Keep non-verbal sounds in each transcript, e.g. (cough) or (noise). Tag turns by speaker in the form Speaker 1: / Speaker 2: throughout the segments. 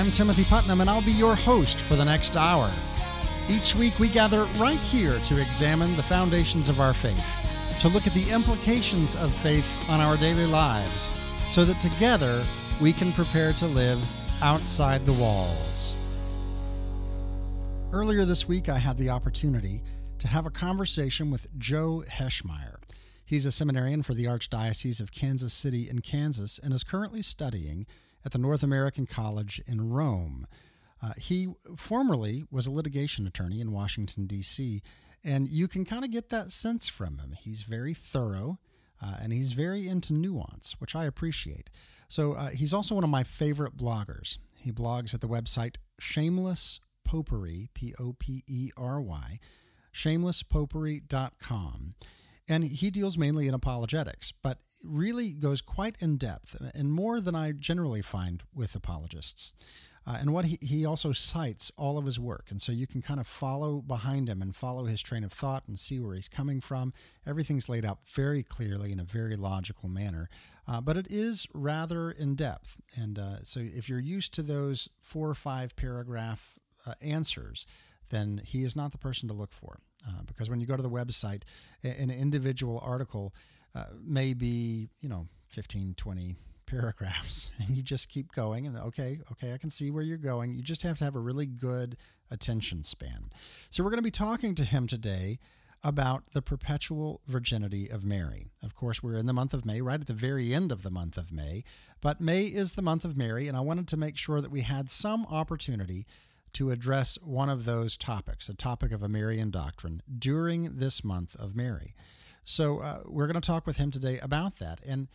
Speaker 1: I'm Timothy Putnam, and I'll be your host for the next hour. Each week, we gather right here to examine the foundations of our faith, to look at the implications of faith on our daily lives, so that together we can prepare to live outside the walls. Earlier this week, I had the opportunity to have a conversation with Joe Heschmeyer. He's a seminarian for the Archdiocese of Kansas City in Kansas and is currently studying at the North American College in Rome. Uh, he formerly was a litigation attorney in Washington, D.C., and you can kind of get that sense from him. He's very thorough uh, and he's very into nuance, which I appreciate. So uh, he's also one of my favorite bloggers. He blogs at the website Shameless Popery, P O P E R Y, shamelesspopery.com. And he deals mainly in apologetics, but really goes quite in depth and more than I generally find with apologists. Uh, and what he, he also cites all of his work. And so you can kind of follow behind him and follow his train of thought and see where he's coming from. Everything's laid out very clearly in a very logical manner. Uh, but it is rather in depth. And uh, so if you're used to those four or five paragraph uh, answers, then he is not the person to look for. Uh, because when you go to the website, an individual article uh, may you know, 15, 20 paragraphs, (laughs) and you just keep going. And okay, okay, I can see where you're going. You just have to have a really good attention span. So we're going to be talking to him today about the perpetual virginity of Mary. Of course, we're in the month of May, right at the very end of the month of May, but May is the month of Mary, and I wanted to make sure that we had some opportunity to address one of those topics, a topic of a Marian doctrine, during this month of Mary. So uh, we're going to talk with him today about that. And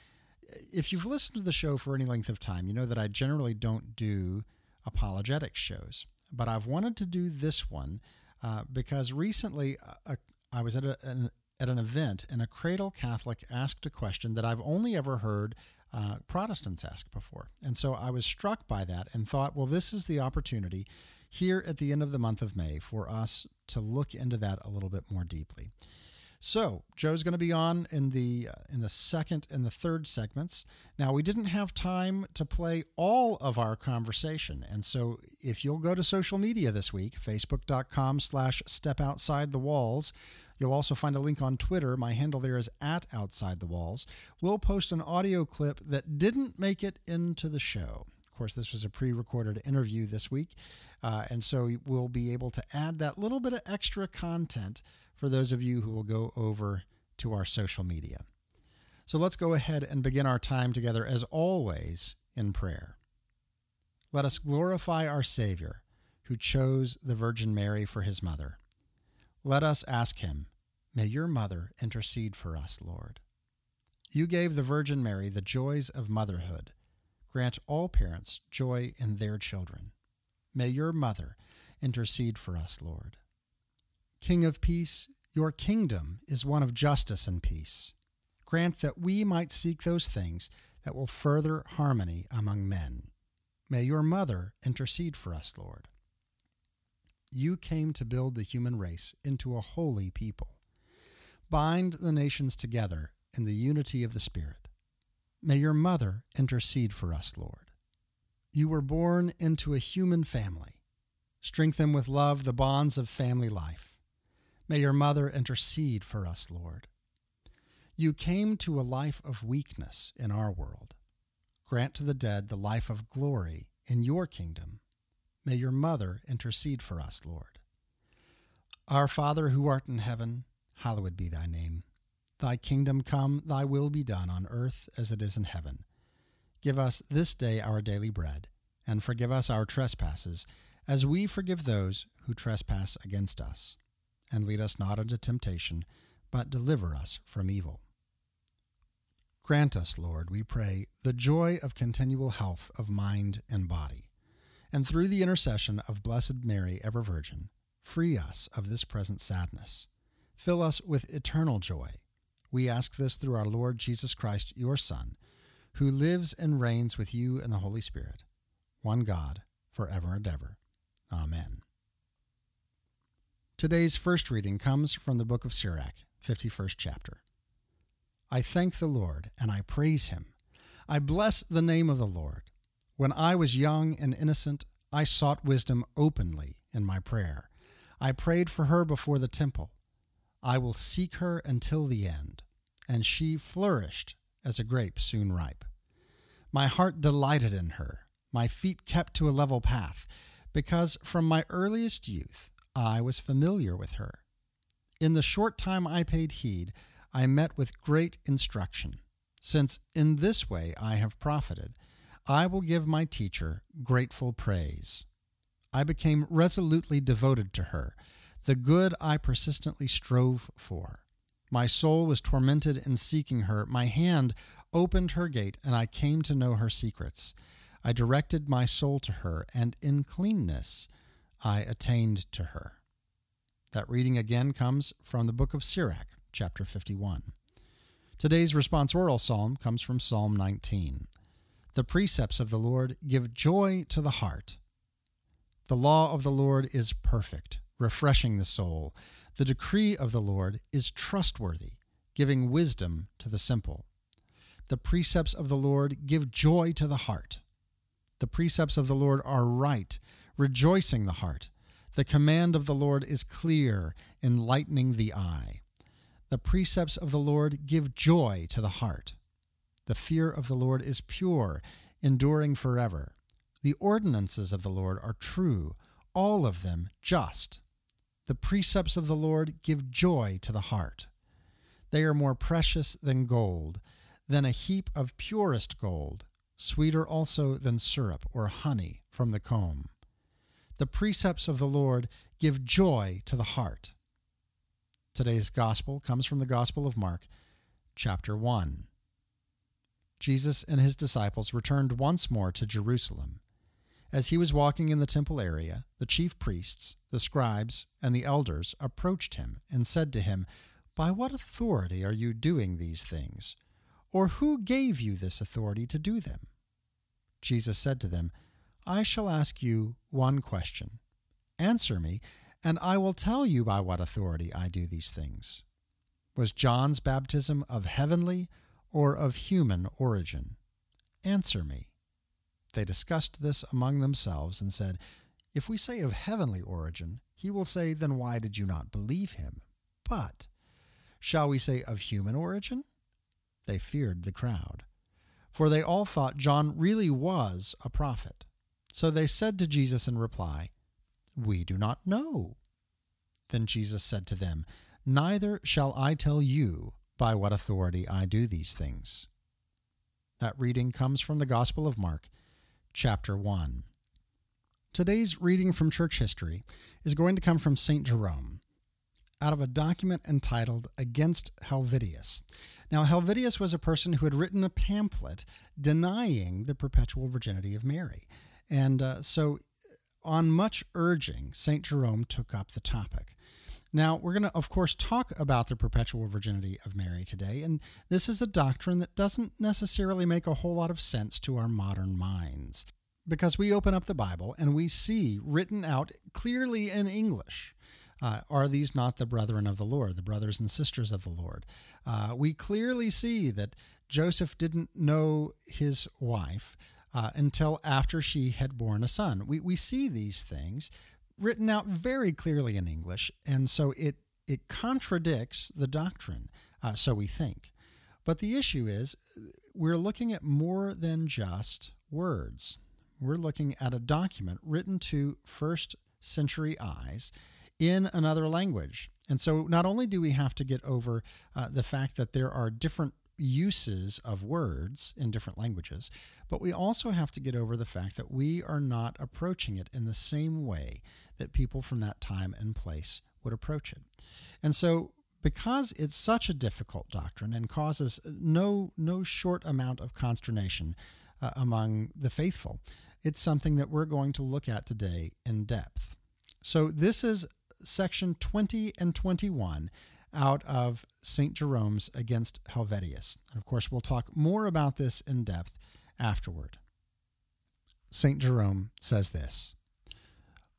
Speaker 1: if you've listened to the show for any length of time, you know that I generally don't do apologetic shows, but I've wanted to do this one uh, because recently uh, I was at a, an, at an event and a cradle Catholic asked a question that I've only ever heard uh, Protestants ask before. And so I was struck by that and thought, well, this is the opportunity here at the end of the month of May for us to look into that a little bit more deeply. So Joe's going to be on in the uh, in the second and the third segments. Now we didn't have time to play all of our conversation, and so if you'll go to social media this week, facebook.com/slash step outside the walls. You'll also find a link on Twitter. My handle there is at Outside the Walls. We'll post an audio clip that didn't make it into the show. Of course, this was a pre recorded interview this week. Uh, and so we'll be able to add that little bit of extra content for those of you who will go over to our social media. So let's go ahead and begin our time together, as always, in prayer. Let us glorify our Savior, who chose the Virgin Mary for his mother. Let us ask him, May your mother intercede for us, Lord. You gave the Virgin Mary the joys of motherhood. Grant all parents joy in their children. May your mother intercede for us, Lord. King of peace, your kingdom is one of justice and peace. Grant that we might seek those things that will further harmony among men. May your mother intercede for us, Lord. You came to build the human race into a holy people. Bind the nations together in the unity of the Spirit. May your mother intercede for us, Lord. You were born into a human family. Strengthen with love the bonds of family life. May your mother intercede for us, Lord. You came to a life of weakness in our world. Grant to the dead the life of glory in your kingdom. May your mother intercede for us, Lord. Our Father who art in heaven, hallowed be thy name. Thy kingdom come, thy will be done on earth as it is in heaven. Give us this day our daily bread, and forgive us our trespasses, as we forgive those who trespass against us. And lead us not into temptation, but deliver us from evil. Grant us, Lord, we pray, the joy of continual health of mind and body. And through the intercession of Blessed Mary, ever Virgin, free us of this present sadness. Fill us with eternal joy. We ask this through our Lord Jesus Christ, your Son who lives and reigns with you in the Holy Spirit, one God, forever and ever. Amen. Today's first reading comes from the book of Sirach, 51st chapter. I thank the Lord and I praise him. I bless the name of the Lord. When I was young and innocent, I sought wisdom openly in my prayer. I prayed for her before the temple. I will seek her until the end. And she flourished as a grape soon ripe. My heart delighted in her, my feet kept to a level path, because from my earliest youth I was familiar with her. In the short time I paid heed, I met with great instruction. Since in this way I have profited, I will give my teacher grateful praise. I became resolutely devoted to her, the good I persistently strove for. My soul was tormented in seeking her. My hand opened her gate, and I came to know her secrets. I directed my soul to her, and in cleanness I attained to her. That reading again comes from the book of Sirach, chapter 51. Today's responsorial psalm comes from Psalm 19. The precepts of the Lord give joy to the heart. The law of the Lord is perfect, refreshing the soul. The decree of the Lord is trustworthy, giving wisdom to the simple. The precepts of the Lord give joy to the heart. The precepts of the Lord are right, rejoicing the heart. The command of the Lord is clear, enlightening the eye. The precepts of the Lord give joy to the heart. The fear of the Lord is pure, enduring forever. The ordinances of the Lord are true, all of them just. The precepts of the Lord give joy to the heart. They are more precious than gold, than a heap of purest gold, sweeter also than syrup or honey from the comb. The precepts of the Lord give joy to the heart. Today's gospel comes from the Gospel of Mark, chapter 1. Jesus and his disciples returned once more to Jerusalem. As he was walking in the temple area, the chief priests, the scribes, and the elders approached him and said to him, By what authority are you doing these things? Or who gave you this authority to do them? Jesus said to them, I shall ask you one question. Answer me, and I will tell you by what authority I do these things. Was John's baptism of heavenly or of human origin? Answer me. They discussed this among themselves and said, If we say of heavenly origin, he will say, Then why did you not believe him? But shall we say of human origin? They feared the crowd, for they all thought John really was a prophet. So they said to Jesus in reply, We do not know. Then Jesus said to them, Neither shall I tell you by what authority I do these things. That reading comes from the Gospel of Mark, chapter 1. Today's reading from church history is going to come from St. Jerome out of a document entitled Against Helvidius. Now, Helvidius was a person who had written a pamphlet denying the perpetual virginity of Mary. And uh, so, on much urging, St. Jerome took up the topic. Now, we're going to, of course, talk about the perpetual virginity of Mary today, and this is a doctrine that doesn't necessarily make a whole lot of sense to our modern minds because we open up the Bible and we see written out clearly in English. Uh, are these not the brethren of the Lord, the brothers and sisters of the Lord? Uh, we clearly see that Joseph didn't know his wife uh, until after she had born a son. We, we see these things written out very clearly in English, and so it it contradicts the doctrine. Uh, so we think. But the issue is, we're looking at more than just words. We're looking at a document written to first century eyes in another language. And so not only do we have to get over uh, the fact that there are different uses of words in different languages, but we also have to get over the fact that we are not approaching it in the same way that people from that time and place would approach it. And so because it's such a difficult doctrine and causes no no short amount of consternation uh, among the faithful, it's something that we're going to look at today in depth. So this is section 20 and 21 out of St. Jerome's against Helvidius. And of course, we'll talk more about this in depth afterward. St. Jerome says this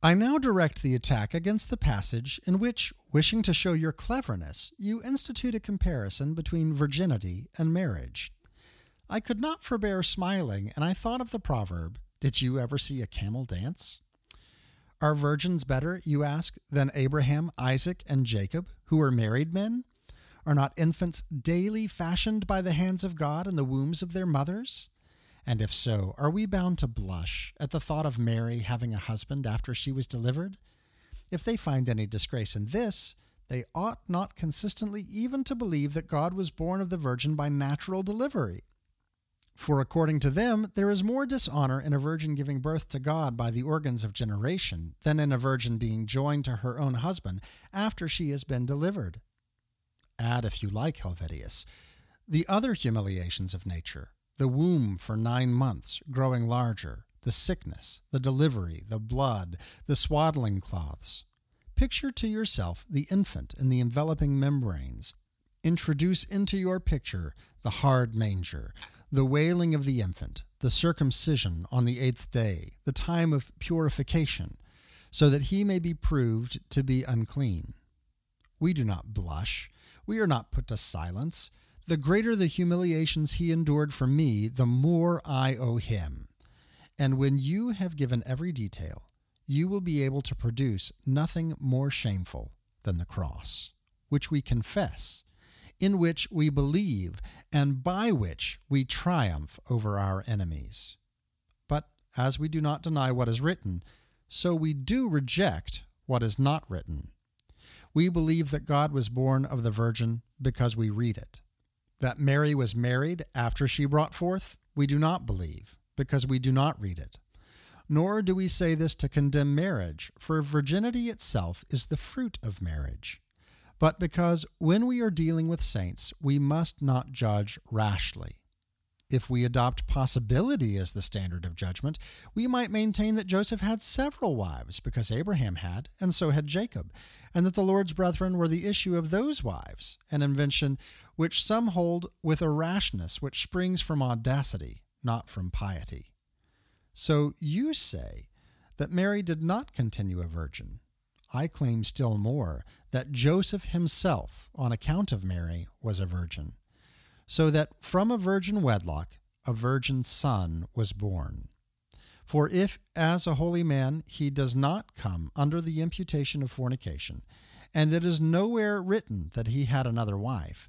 Speaker 1: I now direct the attack against the passage in which, wishing to show your cleverness, you institute a comparison between virginity and marriage. I could not forbear smiling, and I thought of the proverb, Did you ever see a camel dance? Are virgins better, you ask, than Abraham, Isaac, and Jacob, who were married men? Are not infants daily fashioned by the hands of God in the wombs of their mothers? And if so, are we bound to blush at the thought of Mary having a husband after she was delivered? If they find any disgrace in this, they ought not consistently even to believe that God was born of the Virgin by natural delivery. For according to them, there is more dishonor in a virgin giving birth to God by the organs of generation than in a virgin being joined to her own husband after she has been delivered. Add, if you like, Helvidius, the other humiliations of nature the womb for nine months growing larger, the sickness, the delivery, the blood, the swaddling cloths. Picture to yourself the infant in the enveloping membranes. Introduce into your picture the hard manger the wailing of the infant, the circumcision on the eighth day, the time of purification, so that he may be proved to be unclean. We do not blush, we are not put to silence. The greater the humiliations he endured for me, the more I owe him. And when you have given every detail, you will be able to produce nothing more shameful than the cross, which we confess in which we believe and by which we triumph over our enemies. But as we do not deny what is written, so we do reject what is not written. We believe that God was born of the Virgin because we read it. That Mary was married after she brought forth, we do not believe because we do not read it. Nor do we say this to condemn marriage, for virginity itself is the fruit of marriage but because when we are dealing with saints, we must not judge rashly. If we adopt possibility as the standard of judgment, we might maintain that Joseph had several wives, because Abraham had, and so had Jacob, and that the Lord's brethren were the issue of those wives, an invention which some hold with a rashness which springs from audacity, not from piety. So you say that Mary did not continue a virgin. I claim still more that Joseph himself, on account of Mary, was a virgin, so that from a virgin wedlock a virgin son was born. For if, as a holy man, he does not come under the imputation of fornication, and it is nowhere written that he had another wife,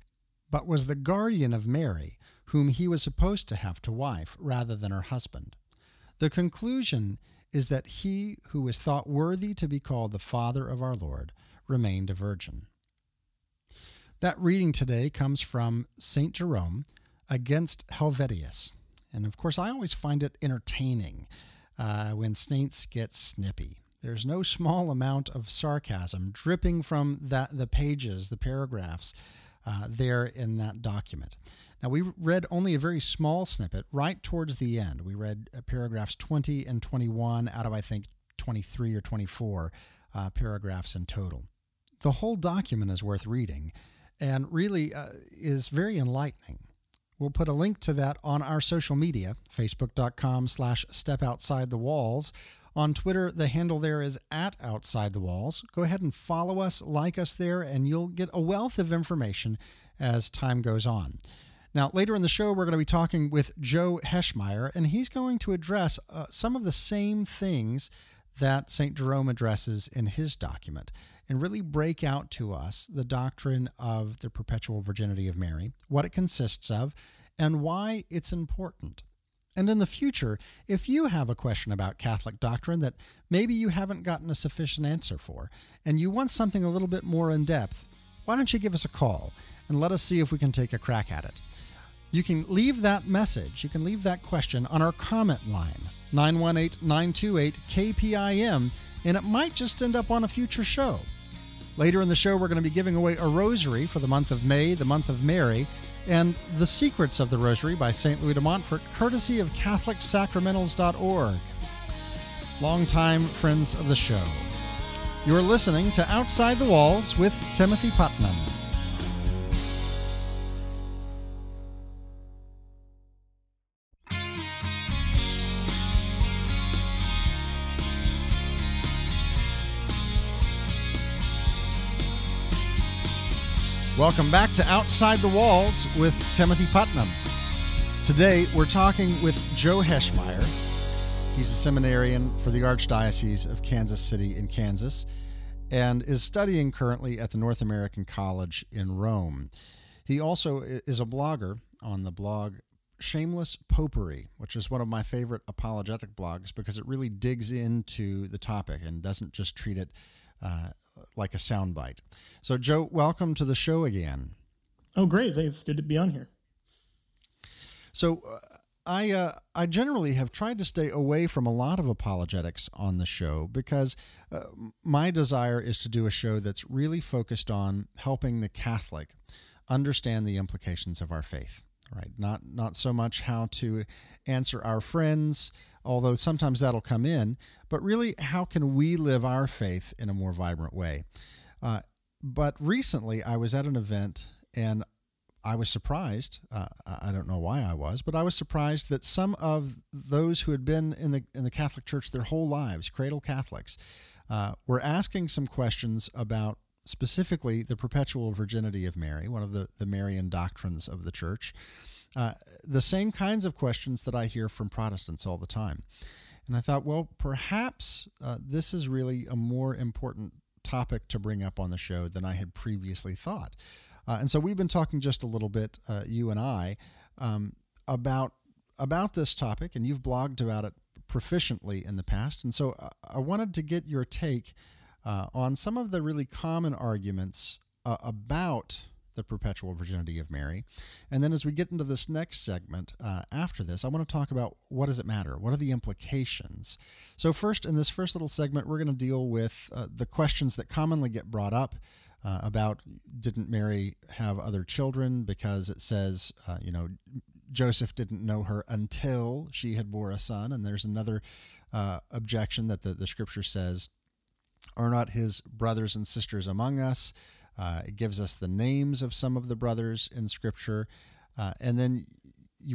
Speaker 1: but was the guardian of Mary, whom he was supposed to have to wife rather than her husband, the conclusion is that he who was thought worthy to be called the Father of our Lord remained a virgin. That reading today comes from St. Jerome against Helvidius. And of course, I always find it entertaining uh, when saints get snippy. There's no small amount of sarcasm dripping from that, the pages, the paragraphs uh, there in that document. Now, we read only a very small snippet right towards the end. We read uh, paragraphs 20 and 21 out of, I think, 23 or 24 uh, paragraphs in total the whole document is worth reading and really uh, is very enlightening. We'll put a link to that on our social media, facebook.com slash step outside the walls. On Twitter, the handle there is at outside the walls. Go ahead and follow us, like us there, and you'll get a wealth of information as time goes on. Now, later in the show, we're going to be talking with Joe Heschmeyer, and he's going to address uh, some of the same things that St. Jerome addresses in his document and really break out to us the doctrine of the perpetual virginity of Mary, what it consists of, and why it's important. And in the future, if you have a question about Catholic doctrine that maybe you haven't gotten a sufficient answer for, and you want something a little bit more in depth, why don't you give us a call and let us see if we can take a crack at it? You can leave that message, you can leave that question on our comment line, 918 928 KPIM, and it might just end up on a future show. Later in the show, we're going to be giving away a rosary for the month of May, the month of Mary, and The Secrets of the Rosary by St. Louis de Montfort, courtesy of CatholicSacramentals.org. Longtime friends of the show. You're listening to Outside the Walls with Timothy Putnam. Welcome back to Outside the Walls with Timothy Putnam. Today we're talking with Joe Heschmeyer. He's a seminarian for the Archdiocese of Kansas City in Kansas and is studying currently at the North American College in Rome. He also is a blogger on the blog Shameless Popery, which is one of my favorite apologetic blogs because it really digs into the topic and doesn't just treat it uh, like a soundbite. So, Joe, welcome to the show again.
Speaker 2: Oh, great. It's good to be on here.
Speaker 1: So, uh, I uh, I generally have tried to stay away from a lot of apologetics on the show because uh, my desire is to do a show that's really focused on helping the Catholic understand the implications of our faith. Right? Not not so much how to answer our friends, although sometimes that'll come in, but really how can we live our faith in a more vibrant way. Uh, but recently, I was at an event and I was surprised. Uh, I don't know why I was, but I was surprised that some of those who had been in the in the Catholic Church their whole lives, cradle Catholics, uh, were asking some questions about specifically the perpetual virginity of Mary, one of the the Marian doctrines of the Church. Uh, the same kinds of questions that I hear from Protestants all the time. And I thought, well, perhaps uh, this is really a more important topic to bring up on the show than I had previously thought. Uh, and so we've been talking just a little bit, uh, you and I, um, about about this topic, and you've blogged about it proficiently in the past. And so uh, I wanted to get your take uh, on some of the really common arguments about the perpetual virginity of Mary. And then as we get into this next segment uh, after this, I want to talk about what does it matter? What are the implications? So first, in this first little segment, we're going to deal with the questions that commonly get brought up uh, about didn't Mary have other children because it says, uh, you know, Joseph didn't know her until she had bore a son. And there's another uh, objection that the, the scripture says, are not his brothers and sisters among us? Uh, it gives us the names of some of the brothers in scripture. Uh, and then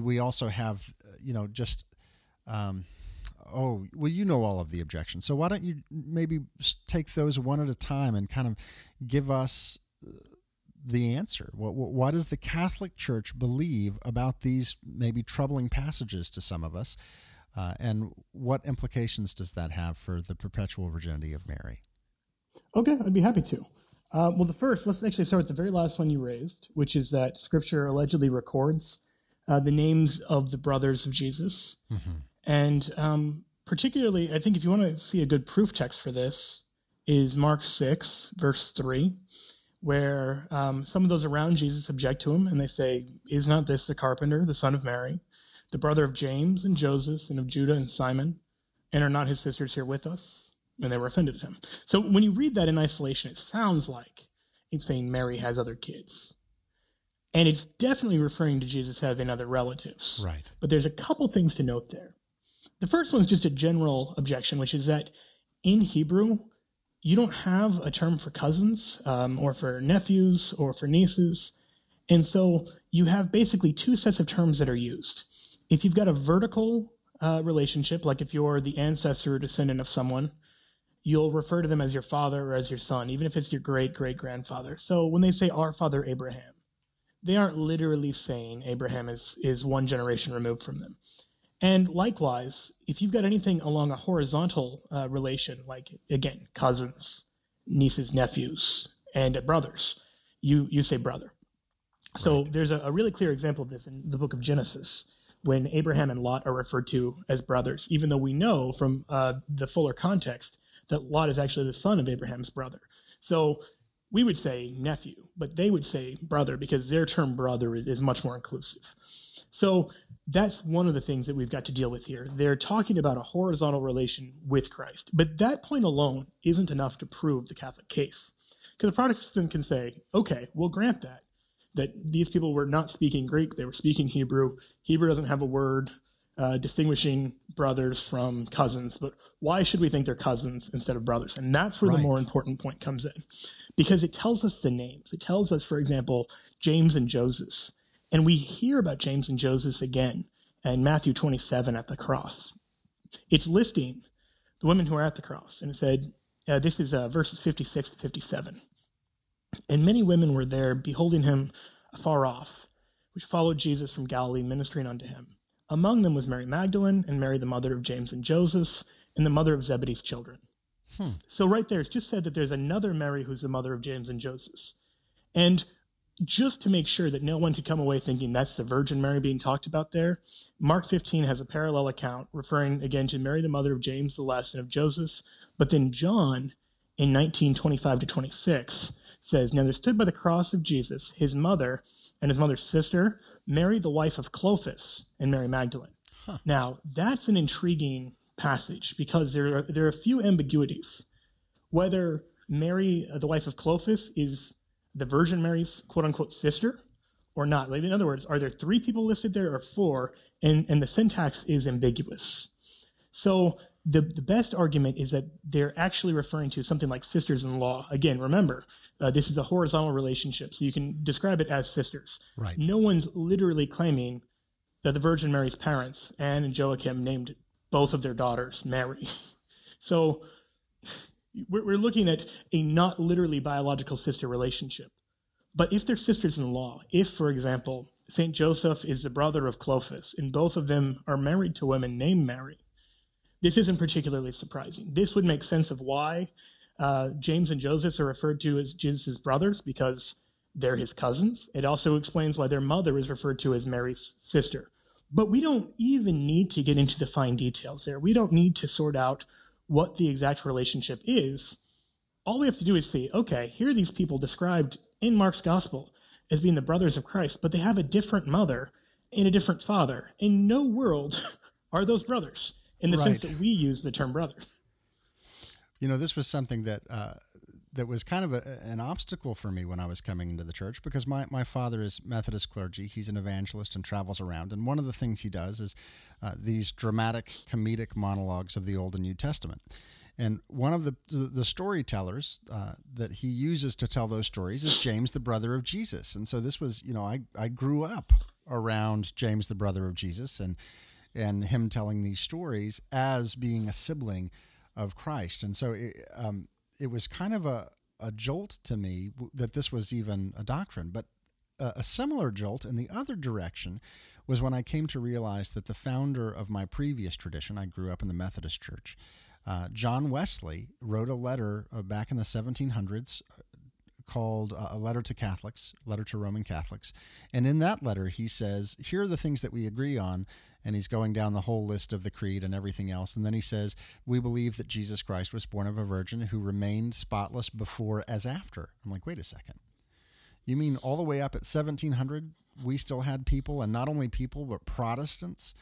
Speaker 1: we also have, uh, you know, just. Um, oh, well, you know all of the objections. So why don't you maybe take those one at a time and kind of give us uh, the answer? What, what does the Catholic Church believe about these maybe troubling passages to some of us? Uh, and what implications does that have for the perpetual virginity of Mary?
Speaker 2: Okay, I'd be happy to. Uh, well, the first, let's actually start with the very last one you raised, which is that Scripture allegedly records uh, the names of the brothers of Jesus. Mm-hmm. And um, particularly, I think if you want to see a good proof text for this, is Mark 6, verse 3, where um, some of those around Jesus object to him and they say, Is not this the carpenter, the son of Mary, the brother of James and Joseph and of Judah and Simon? And are not his sisters here with us? And they were offended at him. So when you read that in isolation, it sounds like it's saying Mary has other kids. And it's definitely referring to Jesus having other relatives.
Speaker 1: Right.
Speaker 2: But there's a couple things to note there. The first one is just a general objection, which is that in Hebrew, you don't have a term for cousins um, or for nephews or for nieces. And so you have basically two sets of terms that are used. If you've got a vertical uh, relationship, like if you're the ancestor or descendant of someone, you'll refer to them as your father or as your son, even if it's your great great grandfather. So when they say our father Abraham, they aren't literally saying Abraham is, is one generation removed from them. And likewise, if you've got anything along a horizontal uh, relation, like again, cousins, nieces, nephews, and brothers, you, you say brother. So right. there's a, a, really clear example of this in the book of Genesis when Abraham and Lot are referred to as brothers, even though we know from uh, the fuller context that Lot is actually the son of Abraham's brother. So we would say nephew, but they would say brother because their term brother is, is much more inclusive. So that's one of the things that we've got to deal with here. They're talking about a horizontal relation with Christ, but that point alone isn't enough to prove the Catholic case. Because a Protestant can say, okay, we'll grant that, that these people were not speaking Greek, they were speaking Hebrew. Hebrew doesn't have a word uh, distinguishing brothers from cousins, but why should we think they're cousins instead of brothers? And that's where right. the more important point comes in, because it tells us the names. It tells us, for example, James and Joseph and we hear about James and Joseph again in Matthew 27 at the cross. It's listing the women who are at the cross. And it said, uh, this is uh, verses 56 to 57. And many women were there, beholding him afar off, which followed Jesus from Galilee, ministering unto him. Among them was Mary Magdalene and Mary, the mother of James and Joseph, and the mother of Zebedee's children. Hmm. So right there, it's just said that there's another Mary who's the mother of James and Joseph. And just to make sure that no one could come away thinking that's the Virgin Mary being talked about there, Mark 15 has a parallel account referring again to Mary, the mother of James the Less and of Joseph. But then John, in 1925 to 26, says, Now there stood by the cross of Jesus his mother and his mother's sister, Mary, the wife of Clophas, and Mary Magdalene. Huh. Now, that's an intriguing passage because there are, there are a few ambiguities. Whether Mary, uh, the wife of Clophas, is the Virgin Mary's quote unquote sister or not. Like, in other words, are there three people listed there or four? And, and the syntax is ambiguous. So the, the best argument is that they're actually referring to something like sisters in law. Again, remember, uh, this is a horizontal relationship, so you can describe it as sisters.
Speaker 1: Right.
Speaker 2: No one's literally claiming that the Virgin Mary's parents, Anne and Joachim, named both of their daughters Mary. (laughs) so we're looking at a not literally biological sister relationship. But if they're sisters in law, if, for example, St. Joseph is the brother of Clophas, and both of them are married to women named Mary, this isn't particularly surprising. This would make sense of why uh, James and Joseph are referred to as Jesus' brothers, because they're his cousins. It also explains why their mother is referred to as Mary's sister. But we don't even need to get into the fine details there. We don't need to sort out what the exact relationship is. All we have to do is see, okay, here are these people described in Mark's gospel as being the brothers of Christ, but they have a different mother and a different father. In no world (laughs) are those brothers in the right. sense that we use the term brother.
Speaker 1: You know, this was something that uh, that was kind of a, an obstacle for me when I was coming into the church because my, my father is Methodist clergy. He's an evangelist and travels around. And one of the things he does is uh, these dramatic, comedic monologues of the Old and New Testament. And one of the the storytellers uh, that he uses to tell those stories is James, the brother of Jesus. And so this was, you know, I, I grew up around James, the brother of Jesus, and and him telling these stories as being a sibling of Christ. And so it, um, it was kind of a, a jolt to me that this was even a doctrine. But a, a similar jolt in the other direction was when I came to realize that the founder of my previous tradition, I grew up in the Methodist Church, uh, John Wesley wrote a letter uh, back in the 1700s uh, called uh, A Letter to Catholics, Letter to Roman Catholics. And in that letter, he says, Here are the things that we agree on and he's going down the whole list of the creed and everything else. And then he says, We believe that Jesus Christ was born of a virgin who remained spotless before as after. I'm like, Wait a second. You mean all the way up at 1700, we still had people, and not only people, but Protestants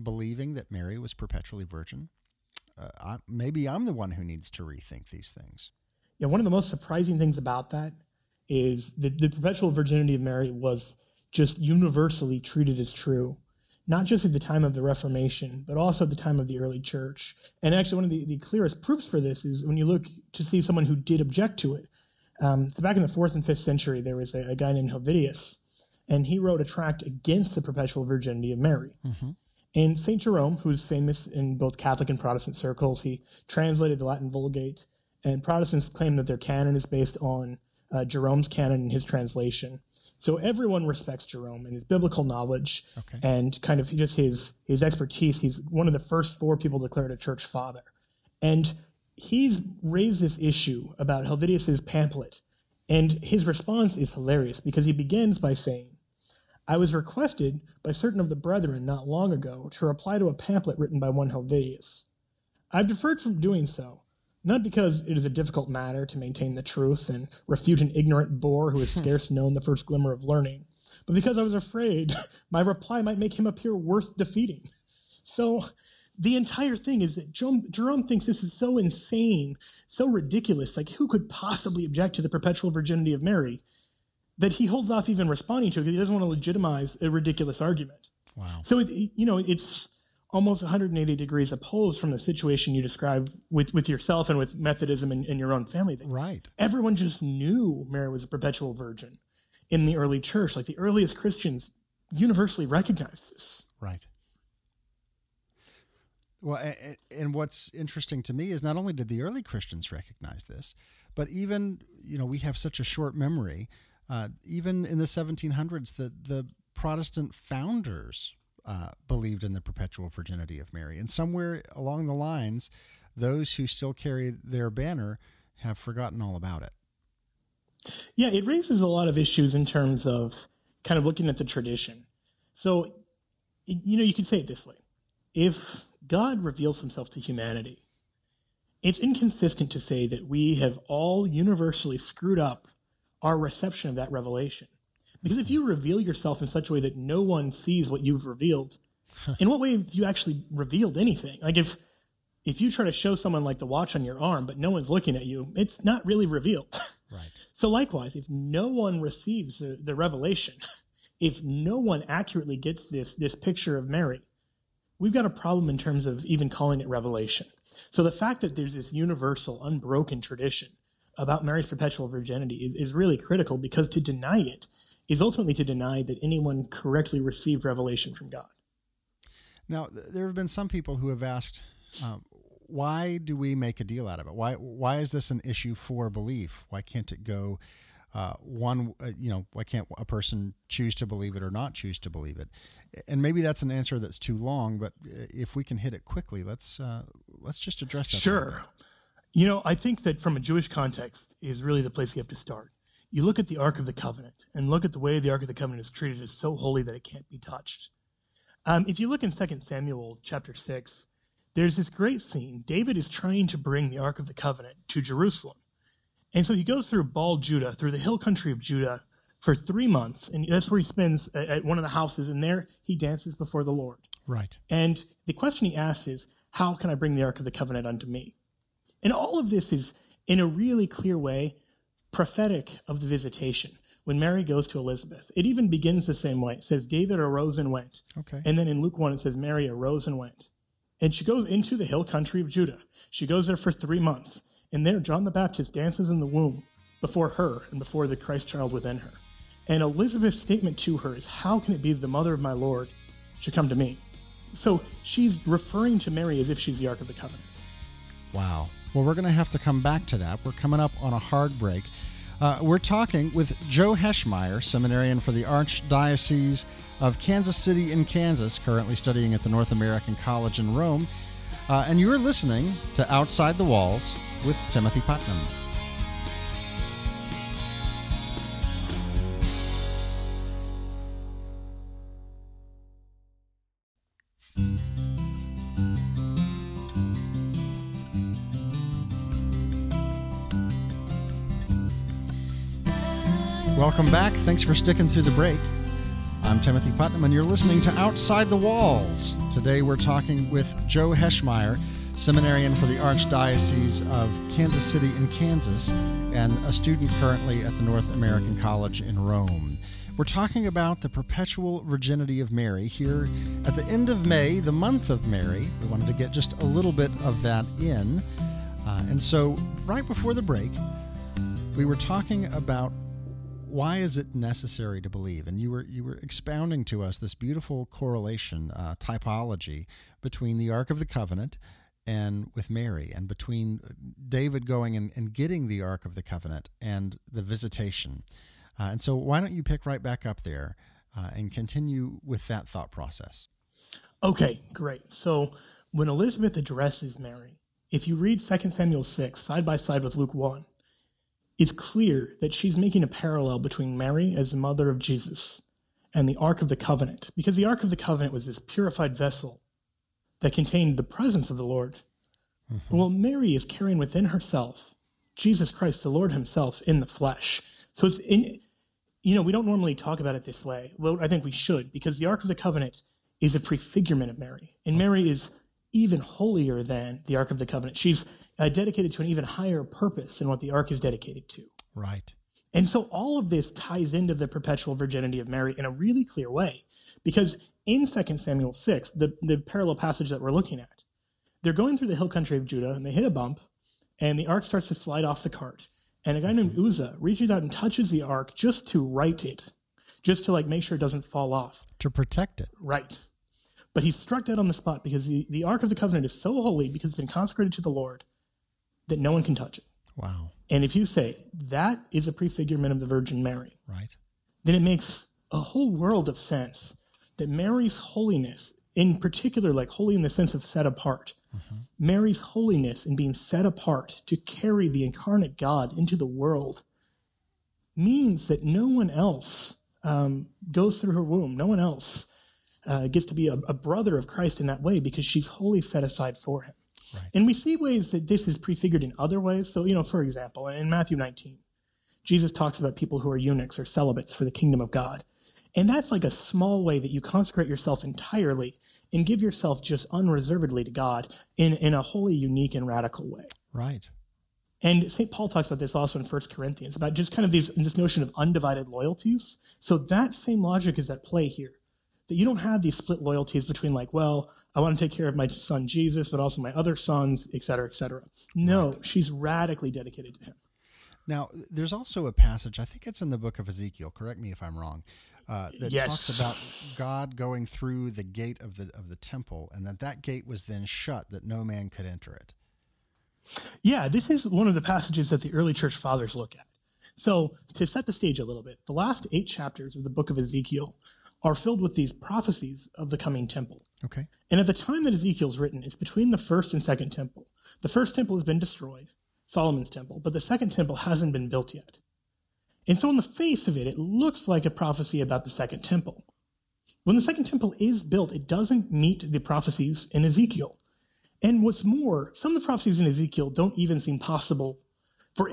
Speaker 1: believing that Mary was perpetually virgin? Uh, I, maybe I'm the one who needs to rethink these things.
Speaker 2: Yeah, one of the most surprising things about that is that the perpetual virginity of Mary was just universally treated as true not just at the time of the Reformation, but also at the time of the early church. And actually, one of the, the clearest proofs for this is when you look to see someone who did object to it. Um, so back in the fourth and fifth century, there was a, a, guy named Helvidius, and he wrote a tract against the perpetual virginity of Mary. Mm-hmm. And St. Jerome, who's famous in both Catholic and Protestant circles, he translated the Latin Vulgate, and Protestants claim that their canon is based on uh, Jerome's canon and his translation. So everyone respects Jerome and his biblical knowledge okay. and kind of just his his expertise. He's one of the first four people declared a church father. And he's raised this issue about Helvidius's pamphlet. And his response is hilarious because he begins by saying, I was requested by certain of the brethren not long ago to reply to a pamphlet written by one Helvidius. I've deferred from doing so, not because it is a difficult matter to maintain the truth and refute an ignorant boor who has hmm. scarce known the first glimmer of learning, but because I was afraid (laughs) my reply might make him appear worth defeating. So the entire thing is that Jerome, Jerome, thinks this is so insane, so ridiculous. Like, who could possibly object to the perpetual virginity of Mary? That he holds off even responding to it because he doesn't want to legitimize a ridiculous argument.
Speaker 1: Wow.
Speaker 2: So, it, you know, it's almost 180 degrees opposed from the situation you describe with, with yourself and with Methodism in, in your own family.
Speaker 1: Right.
Speaker 2: Everyone just knew Mary was a perpetual virgin in the early church. Like the earliest Christians universally recognized this.
Speaker 1: Right. Well, and what's interesting to me is not only did the early Christians recognize this, but even, you know, we have such a short memory. Uh, even in the 1700s, the, the Protestant founders uh, believed in the perpetual virginity of Mary. And somewhere along the lines, those who still carry their banner have forgotten all about it.
Speaker 2: Yeah, it raises a lot of issues in terms of kind of looking at the tradition. So, you know, you could say it this way if God reveals himself to humanity, it's inconsistent to say that we have all universally screwed up our reception of that revelation. Because if you reveal yourself in such a way that no one sees what you've revealed, in what way have you actually revealed anything? Like if if you try to show someone like the watch on your arm, but no one's looking at you, it's not really revealed. (laughs)
Speaker 1: Right.
Speaker 2: So likewise, if no one receives the, the revelation, (laughs) if no one accurately gets this this picture of Mary, we've got a problem in terms of even calling it revelation. So the fact that there's this universal, unbroken tradition about Mary's perpetual virginity is, is really critical because to deny it is ultimately to deny that anyone correctly received revelation from God.
Speaker 1: Now, there have been some people who have asked, um, why do we make a deal out of it? Why why is this an issue for belief? Why can't it go uh, one? Uh, you know, why can't a person choose to believe it or not choose to believe it? And maybe that's an answer that's too long, but uh, if we can hit it quickly, let's uh, let's just address that.
Speaker 2: Sure. You know, I think that from a Jewish context is really the place you have to start. You look at the Ark of the Covenant and look at the way the Ark of the Covenant is treated as so holy that it can't be touched. Um, if you look in 2 Samuel chapter 6, there's this great scene. David is trying to bring the Ark of the Covenant to Jerusalem. And so he goes through Baal Judah, through the hill country of Judah, for three months. And that's where he spends at one of the houses. And there he dances before the Lord.
Speaker 1: Right.
Speaker 2: And the question he asks is, How can I bring the Ark of the Covenant unto me? And all of this is, in a really clear way, prophetic of the visitation. When Mary goes to Elizabeth, it even begins the same way. It says, David arose and went.
Speaker 1: Okay.
Speaker 2: And then in Luke 1, it says, Mary arose and went. And she goes into the hill country of Judah. She goes there for three months. And there, John the Baptist dances in the womb before her and before the Christ child within her. And Elizabeth's statement to her is, How can it be that the mother of my Lord should come to me? So she's referring to Mary as if she's the Ark of the Covenant.
Speaker 1: Wow. Well, we're going to have to come back to that. We're coming up on a hard break. Uh, we're talking with Joe Heschmeyer, seminarian for the Archdiocese of Kansas City in Kansas, currently studying at the North American College in Rome. Uh, and you're listening to Outside the Walls with Timothy Putnam. Welcome back. Thanks for sticking through the break. I'm Timothy Putnam, and you're listening to Outside the Walls. Today we're talking with Joe Heschmeyer, seminarian for the Archdiocese of Kansas City in Kansas, and a student currently at the North American College in Rome. We're talking about the perpetual virginity of Mary here at the end of May, the month of Mary. We wanted to get just a little bit of that in. Uh, and so, right before the break, we were talking about why is it necessary to believe? And you were you were expounding to us this beautiful correlation uh, typology between the Ark of the Covenant and with Mary, and between David going and, and getting the Ark of the Covenant and the visitation. Uh, and so, why don't you pick right back up there uh, and continue with that thought process?
Speaker 2: Okay, great. So, when Elizabeth addresses Mary, if you read 2 Samuel 6 side by side with Luke 1, it's clear that she's making a parallel between Mary as the mother of Jesus and the Ark of the Covenant, because the Ark of the Covenant was this purified vessel that contained the presence of the Lord. Mm-hmm. Well, Mary is carrying within herself Jesus Christ, the Lord Himself, in the flesh. So it's in, you know, we don't normally talk about it this way. Well, I think we should, because the Ark of the Covenant is a prefigurement of Mary. And Mary is even holier than the Ark of the Covenant. She's uh, dedicated to an even higher purpose than what the Ark is dedicated to.
Speaker 1: Right.
Speaker 2: And so all of this ties into the perpetual virginity of Mary in a really clear way. Because in 2 Samuel 6, the, the parallel passage that we're looking at, they're going through the hill country of Judah and they hit a bump and the ark starts to slide off the cart. And a guy named Uzzah reaches out and touches the ark just to right it, just to like make sure it doesn't fall off.
Speaker 1: To protect it.
Speaker 2: Right. But he's struck dead on the spot because the, the Ark of the Covenant is so holy because it's been consecrated to the Lord that no one can touch it.
Speaker 1: Wow.
Speaker 2: And if you say that is a prefigurement of the Virgin Mary,
Speaker 1: right,
Speaker 2: then it makes a whole world of sense that Mary's holiness, in particular, like holy in the sense of set apart, mm-hmm. Mary's holiness in being set apart to carry the incarnate God into the world means that no one else um, goes through her womb. No one else uh, gets to be a, a, brother of Christ in that way because she's wholly set aside for him. Right. And we see ways that this is prefigured in other ways. So, you know, for example, in Matthew 19, Jesus talks about people who are eunuchs or celibates for the kingdom of God. And that's like a small way that you consecrate yourself entirely and give yourself just unreservedly to God in, in a wholly unique and radical way.
Speaker 1: Right.
Speaker 2: And St. Paul talks about this also in 1 Corinthians, about just kind of these, this notion of undivided loyalties. So that same logic is at play here. That you don't have these split loyalties between like, well, I want to take care of my son Jesus, but also my other sons, et cetera, et cetera. No, right. she's radically dedicated to him.
Speaker 1: Now, there's also a passage, I think it's in the book of Ezekiel, correct me if I'm wrong, uh, that yes. talks about God going through the gate of the, of the temple and that that gate was then shut, that no man could enter it.
Speaker 2: Yeah, this is one of the passages that the early church fathers look at. So, to set the stage a little bit, the last eight chapters of the book of Ezekiel are filled with these prophecies of the coming temple.
Speaker 1: Okay.
Speaker 2: And at the time that Ezekiel's written, it's between the first and second temple. The first temple has been destroyed, Solomon's temple, but the second temple hasn't been built yet. And so, on the face of it, it looks like a prophecy about the second temple. When the second temple is built, it doesn't meet the prophecies in Ezekiel. And what's more, some of the prophecies in Ezekiel don't even seem possible for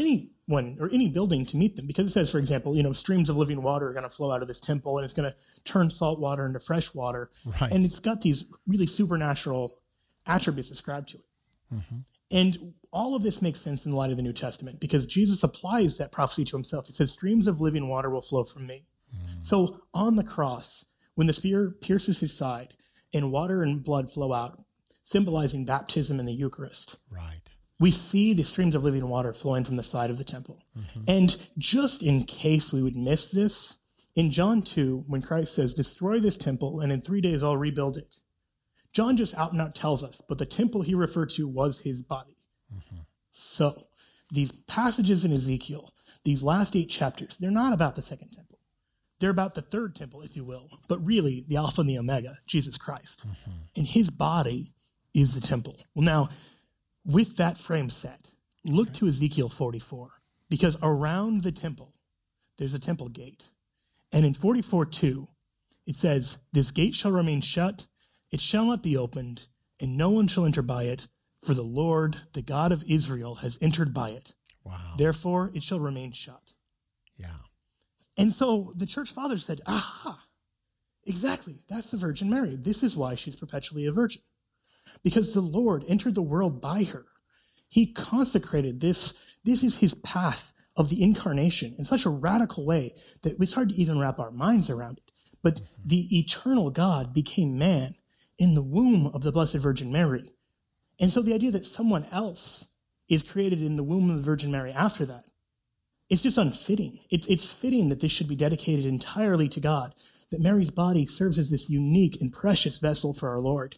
Speaker 2: anyone or any building to meet them because it says, for example, you know, streams of living water are going to flow out of this temple and it's going to turn salt water into fresh water. Right. And it's got these really supernatural attributes ascribed to it. Mm-hmm. And all of this makes sense in the light of the New Testament because Jesus applies that prophecy to himself. He says, Streams of living water will flow from me. Mm. So on the cross, when the spear pierces his side and water and blood flow out, symbolizing baptism in the Eucharist.
Speaker 1: Right.
Speaker 2: We see the streams of living water flowing from the side of the temple. Mm-hmm. And just in case we would miss this, in John 2, when Christ says, Destroy this temple, and in three days I'll rebuild it, John just out and out tells us, but the temple he referred to was his body. Mm-hmm. So, these passages in Ezekiel, these last eight chapters, they're not about the second temple. They're about the third temple, if you will, but really the Alpha and the Omega, Jesus Christ. Mm-hmm. And his body is the temple. Well, now, with that frame set, look to Ezekiel 44, because around the temple, there's a temple gate. And in 44 2, it says, This gate shall remain shut, it shall not be opened, and no one shall enter by it, for the Lord, the God of Israel, has entered by it.
Speaker 1: Wow.
Speaker 2: Therefore, it shall remain shut.
Speaker 1: Yeah.
Speaker 2: And so the church fathers said, aha, exactly. That's the Virgin Mary. This is why she's perpetually a virgin because the Lord entered the world by her. He consecrated this. This is his path of the incarnation in such a radical way that it's hard to even wrap our minds around it. But the eternal God became man in the womb of the Blessed Virgin Mary. And so the idea that someone else is created in the womb of the Virgin Mary after that, it's just unfitting. It's, it's fitting that this should be dedicated entirely to God, that Mary's body serves as this unique and precious vessel for our Lord.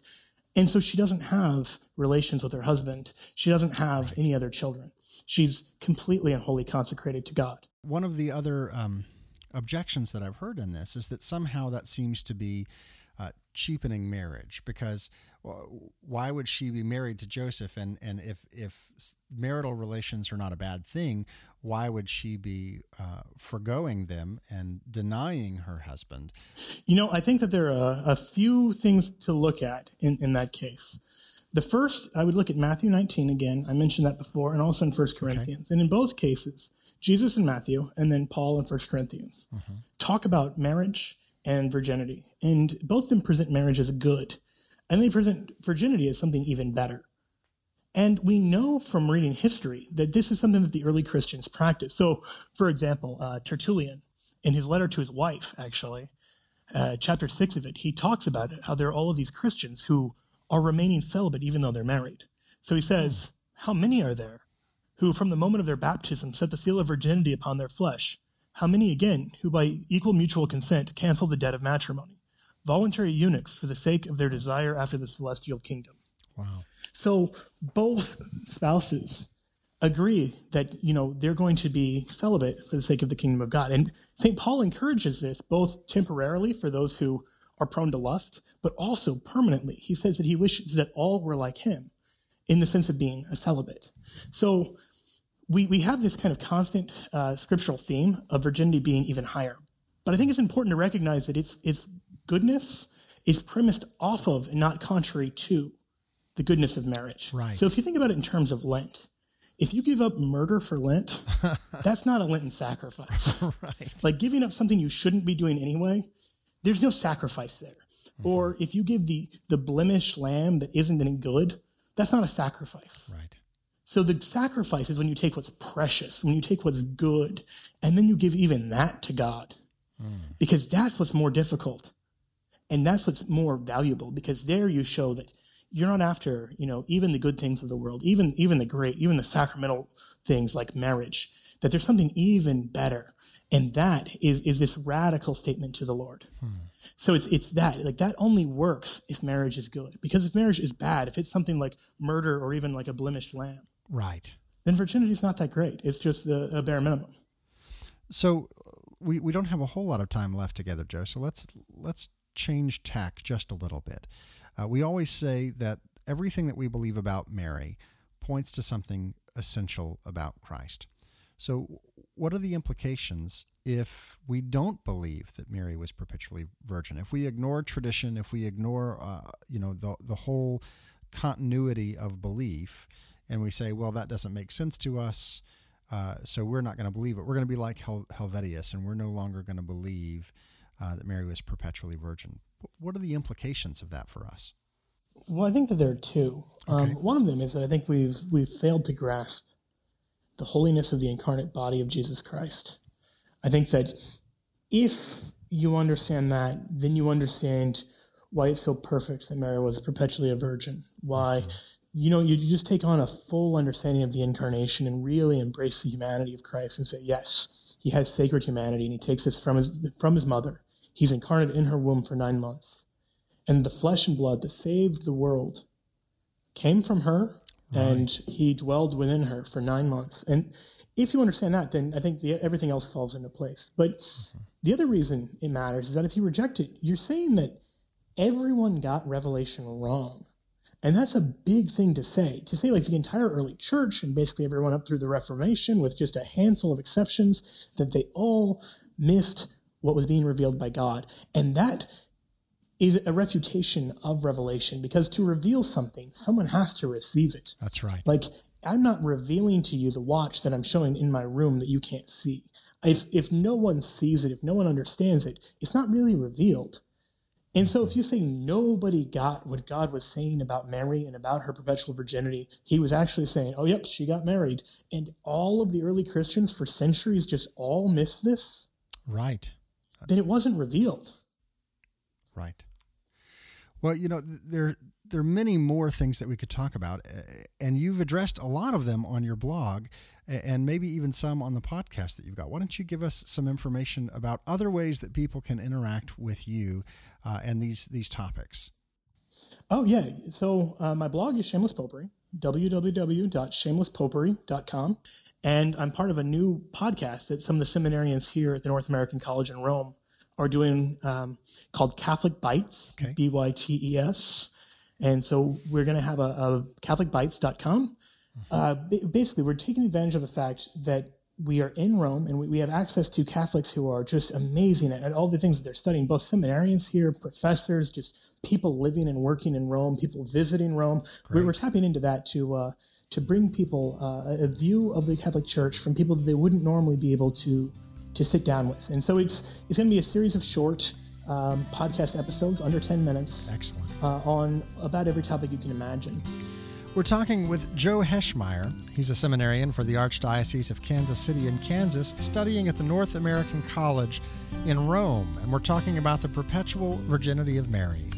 Speaker 2: And so she doesn't have relations with her husband. She doesn't have any other children. She's completely and wholly consecrated to God.
Speaker 1: One of the other um, objections that I've heard in this is that somehow that seems to be uh, cheapening marriage because why would she be married to Joseph? And, and if, if marital relations are not a bad thing, why would she be uh, foregoing them and denying her husband?
Speaker 2: You know, I think that there are a, a few things to look at in, in that case. The first, I would look at Matthew 19 again. I mentioned that before, and also in 1 Corinthians. Okay. And in both cases, Jesus in Matthew and then Paul in 1 Corinthians mm-hmm. talk about marriage and virginity. And both of them present marriage as good, and they present virginity as something even better. And we know from reading history that this is something that the early Christians practiced. So, for example, uh, Tertullian, in his letter to his wife, actually, uh, chapter six of it, he talks about it, how there are all of these Christians who are remaining celibate even though they're married. So he says, How many are there who, from the moment of their baptism, set the seal of virginity upon their flesh? How many again who, by equal mutual consent, cancel the debt of matrimony? Voluntary eunuchs for the sake of their desire after the celestial kingdom.
Speaker 1: Wow.
Speaker 2: So both spouses agree that you know they're going to be celibate for the sake of the kingdom of God. And St. Paul encourages this both temporarily for those who are prone to lust, but also permanently. He says that he wishes that all were like him in the sense of being a celibate. So we, we have this kind of constant uh, scriptural theme of virginity being even higher. But I think it's important to recognize that its, its goodness is premised off of and not contrary to the goodness of marriage.
Speaker 1: Right.
Speaker 2: So if you think about it in terms of Lent, if you give up murder for Lent, (laughs) that's not a Lenten sacrifice. (laughs)
Speaker 1: right.
Speaker 2: Like giving up something you shouldn't be doing anyway, there's no sacrifice there. Mm-hmm. Or if you give the the blemished lamb that isn't any good, that's not a sacrifice.
Speaker 1: Right.
Speaker 2: So the sacrifice is when you take what's precious, when you take what's good, and then you give even that to God. Mm. Because that's what's more difficult. And that's what's more valuable because there you show that you're not after, you know, even the good things of the world, even even the great, even the sacramental things like marriage, that there's something even better. And that is is this radical statement to the Lord. Hmm. So it's it's that like that only works if marriage is good. Because if marriage is bad, if it's something like murder or even like a blemished lamb,
Speaker 1: right,
Speaker 2: then virginity is not that great. It's just the a bare minimum.
Speaker 1: So we we don't have a whole lot of time left together, Joe. So let's let's change tack just a little bit. Uh, we always say that everything that we believe about Mary points to something essential about Christ. So, what are the implications if we don't believe that Mary was perpetually virgin? If we ignore tradition, if we ignore, uh, you know, the the whole continuity of belief, and we say, well, that doesn't make sense to us, uh, so we're not going to believe it. We're going to be like Hel- Helvidius, and we're no longer going to believe uh, that Mary was perpetually virgin. What are the implications of that for us?
Speaker 2: Well, I think that there are two. Um, okay. Um, one of them is that I think we've we've failed to grasp the holiness of the incarnate body of Jesus Christ. I think that if you understand that, then you understand why it's so perfect that Mary was perpetually a virgin. Why, you know, you just take on a full understanding of the incarnation and really embrace the humanity of Christ and say, yes, he has sacred humanity and he takes this from his from his mother He's incarnate in her womb for nine months. And the flesh and blood that saved the world came from her, right. and he dwelled within her for nine months. And if you understand that, then I think the, everything else falls into place. But mm-hmm. the other reason it matters is that if you reject it, you're saying that everyone got revelation wrong. And that's a big thing to say. To say, like, the entire early church and basically everyone up through the Reformation, with just a handful of exceptions, that they all missed what was being revealed by God. And that is a refutation of revelation because to reveal something, someone has to receive it.
Speaker 1: That's right.
Speaker 2: Like, I'm not revealing to you the watch that I'm showing in my room that you can't see. If, if no one sees it, if no one understands it, it's not really revealed. And so if you say nobody got what God was saying about Mary and about her perpetual virginity, he was actually saying, oh, yep, she got married. And all of the early Christians for centuries just all missed this.
Speaker 1: Right
Speaker 2: then it wasn't revealed.
Speaker 1: Right. Well, you know, there there are many more things that we could talk about, and you've addressed a lot of them on your blog, and maybe even some on the podcast that you've got. Why don't you give us some information about other ways that people can interact with you uh, and these these topics?
Speaker 2: Oh yeah, so uh, my blog is Shameless Popery, www.shamelesspopery.com. And I'm part of a new podcast that some of the seminarians here at the North American College in Rome are doing um, called Catholic Bytes, okay. B Y T E S. And so we're going to have a, a CatholicBytes.com. Mm-hmm. Uh, basically, we're taking advantage of the fact that we are in Rome and we, we have access to Catholics who are just amazing at, at, all the things that they're studying, both seminarians here, professors, just people living and working in Rome, people visiting Rome. We're, we're, tapping into that to uh, to bring people uh, a view of the Catholic Church from people that they wouldn't normally be able to to sit down with. And so it's it's going to be a series of short um, podcast episodes under 10 minutes.
Speaker 1: Excellent.
Speaker 2: Uh, on about every topic you can imagine.
Speaker 1: We're talking with Joe Heschmeyer. He's a seminarian for the Archdiocese of Kansas City in Kansas, studying at the North American College in Rome. And we're talking about the perpetual virginity of Mary.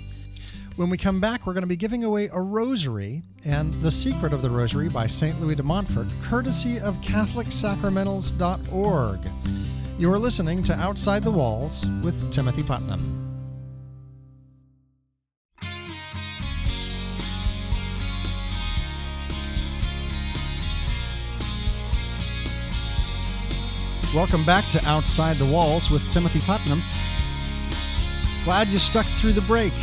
Speaker 1: When we come back, we're going to be giving away a rosary and The Secret of the Rosary by St. Louis de Montfort, courtesy of CatholicSacramentals.org. You're listening to Outside the Walls with Timothy Putnam. Welcome back to Outside the Walls with Timothy Putnam. Glad you stuck through the break.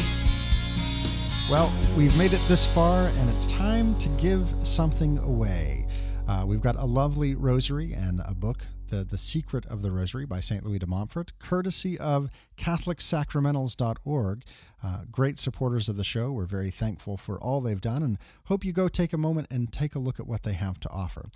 Speaker 1: Well, we've made it this far, and it's time to give something away. Uh, we've got a lovely rosary and a book, the, the Secret of the Rosary by St. Louis de Montfort, courtesy of CatholicSacramentals.org. Uh, great supporters of the show. We're very thankful for all they've done and hope you go take a moment and take a look at what they have to offer.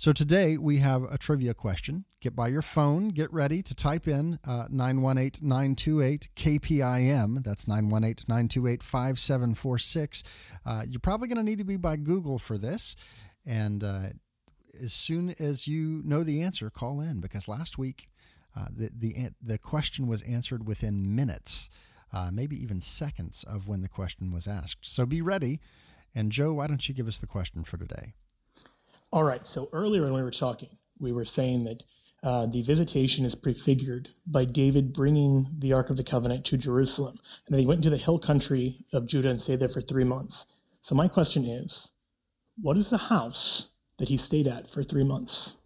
Speaker 1: So today we have a trivia question. Get by your phone, get ready to type in uh, 918 928 KPIM. That's 918 928 5746. Uh, you're probably going to need to be by Google for this. And uh, as soon as you know the answer, call in because last week uh, the, the, the question was answered within minutes, uh, maybe even seconds of when the question was asked. So be ready. And Joe, why don't you give us the question for today?
Speaker 2: All right. So earlier when we were talking, we were saying that uh, the visitation is prefigured by David bringing the Ark of the Covenant to Jerusalem. And then he went into the hill country of Judah and stayed there for three months. So my question is, what is the house that he stayed at for three months.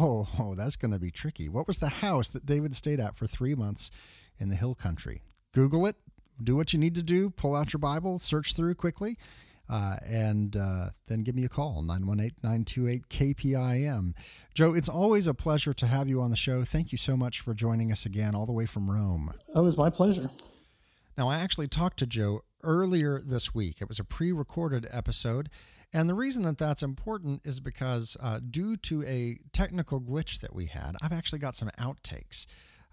Speaker 1: Oh, oh that's going to be tricky. What was the house that David stayed at for three months in the hill country? Google it, do what you need to do, pull out your Bible, search through quickly, uh, and uh, then give me a call 918 928 KPIM. Joe, it's always a pleasure to have you on the show. Thank you so much for joining us again, all the way from Rome.
Speaker 2: Oh, it was my pleasure.
Speaker 1: Now, I actually talked to Joe earlier this week. It was a pre recorded episode. And the reason that that's important is because, uh, due to a technical glitch that we had, I've actually got some outtakes.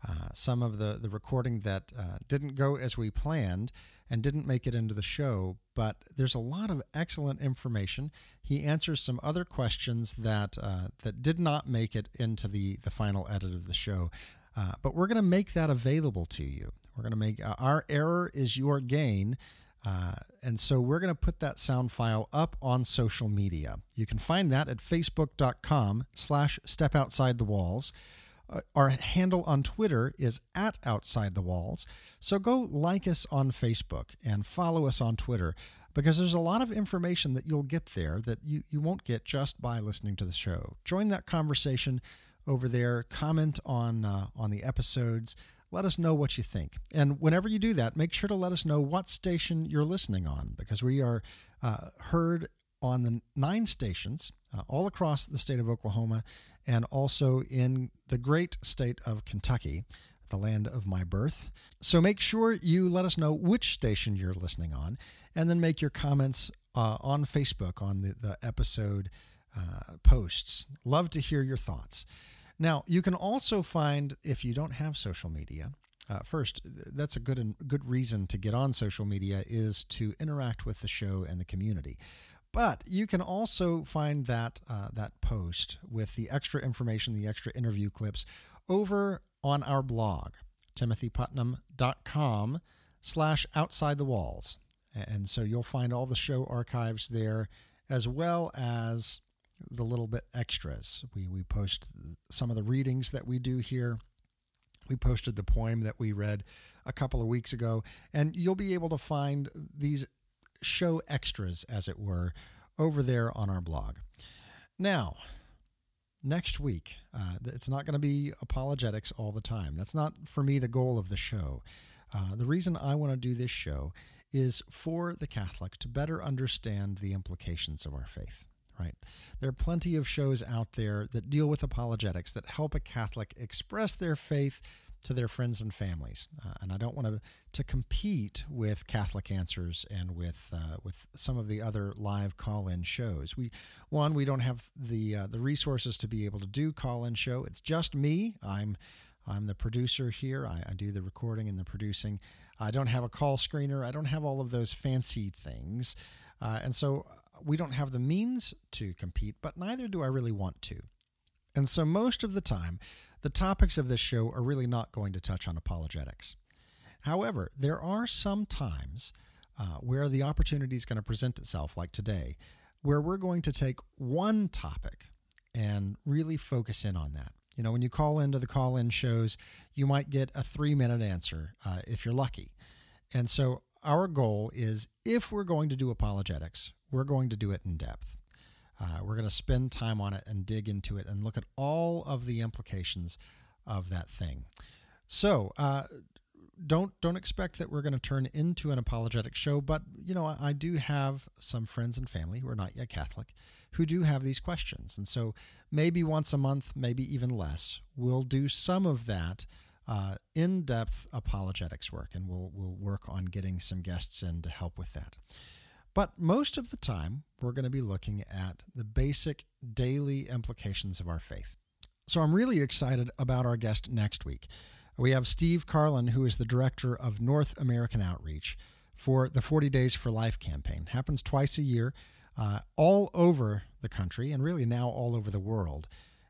Speaker 1: Uh, some of the, the recording that uh, didn't go as we planned and didn't make it into the show, but there's a lot of excellent information. He answers some other questions that uh, that did not make it into the, the final edit of the show. Uh, but we're going to make that available to you. We're going to make uh, our error is your gain. Uh, and so we're going to put that sound file up on social media. You can find that at facebook.com slash step outside the walls. Uh, our handle on Twitter is at outside the walls. So go like us on Facebook and follow us on Twitter because there's a lot of information that you'll get there that you, you won't get just by listening to the show. Join that conversation over there. Comment on uh, on the episodes let us know what you think. And whenever you do that, make sure to let us know what station you're listening on because we are uh, heard on the nine stations uh, all across the state of Oklahoma and also in the great state of Kentucky, the land of my birth. So make sure you let us know which station you're listening on and then make your comments uh, on Facebook on the, the episode uh, posts. Love to hear your thoughts. Now, you can also find, if you don't have social media, uh, first, that's a good good reason to get on social media is to interact with the show and the community. But you can also find that uh, that post with the extra information, the extra interview clips, over on our blog, timothyputnam.com slash outside the walls. And so you'll find all the show archives there, as well as the little bit extras. We, we post some of the readings that we do here. We posted the poem that we read a couple of weeks ago, and you'll be able to find these show extras, as it were, over there on our blog. Now, next week, uh, it's not going to be apologetics all the time. That's not, for me, the goal of the show. Uh, the reason I want to do this show is for the Catholic to better understand the implications of our faith right? There are plenty of shows out there that deal with apologetics that help a Catholic express their faith to their friends and families. Uh, and I don't want to to compete with Catholic Answers and with uh, with some of the other live call-in shows. We one we don't have the uh, the resources to be able to do call-in show. It's just me. I'm I'm the producer here. I, I do the recording and the producing. I don't have a call screener. I don't have all of those fancy things. Uh, and so we don't have the means to compete, but neither do I really want to. And so most of the time, the topics of this show are really not going to touch on apologetics. However, there are some times uh, where the opportunity is going to present itself, like today, where we're going to take one topic and really focus in on that. You know, when you call into the call in shows, you might get a three minute answer uh, if you're lucky. And so our goal is if we're going to do apologetics, we're going to do it in depth. Uh, we're going to spend time on it and dig into it and look at all of the implications of that thing. So, uh, don't don't expect that we're going to turn into an apologetic show, but you know, I, I do have some friends and family who are not yet Catholic who do have these questions. And so maybe once a month, maybe even less, we'll do some of that uh, in-depth apologetics work, and we'll we'll work on getting some guests in to help with that. But most of the time, we're going to be looking at the basic daily implications of our faith. So I'm really excited about our guest next week. We have Steve Karlen, who is the director of North American Outreach for the 40 Days for Life campaign. Happens twice a year, uh, all over the country, and really now all over the world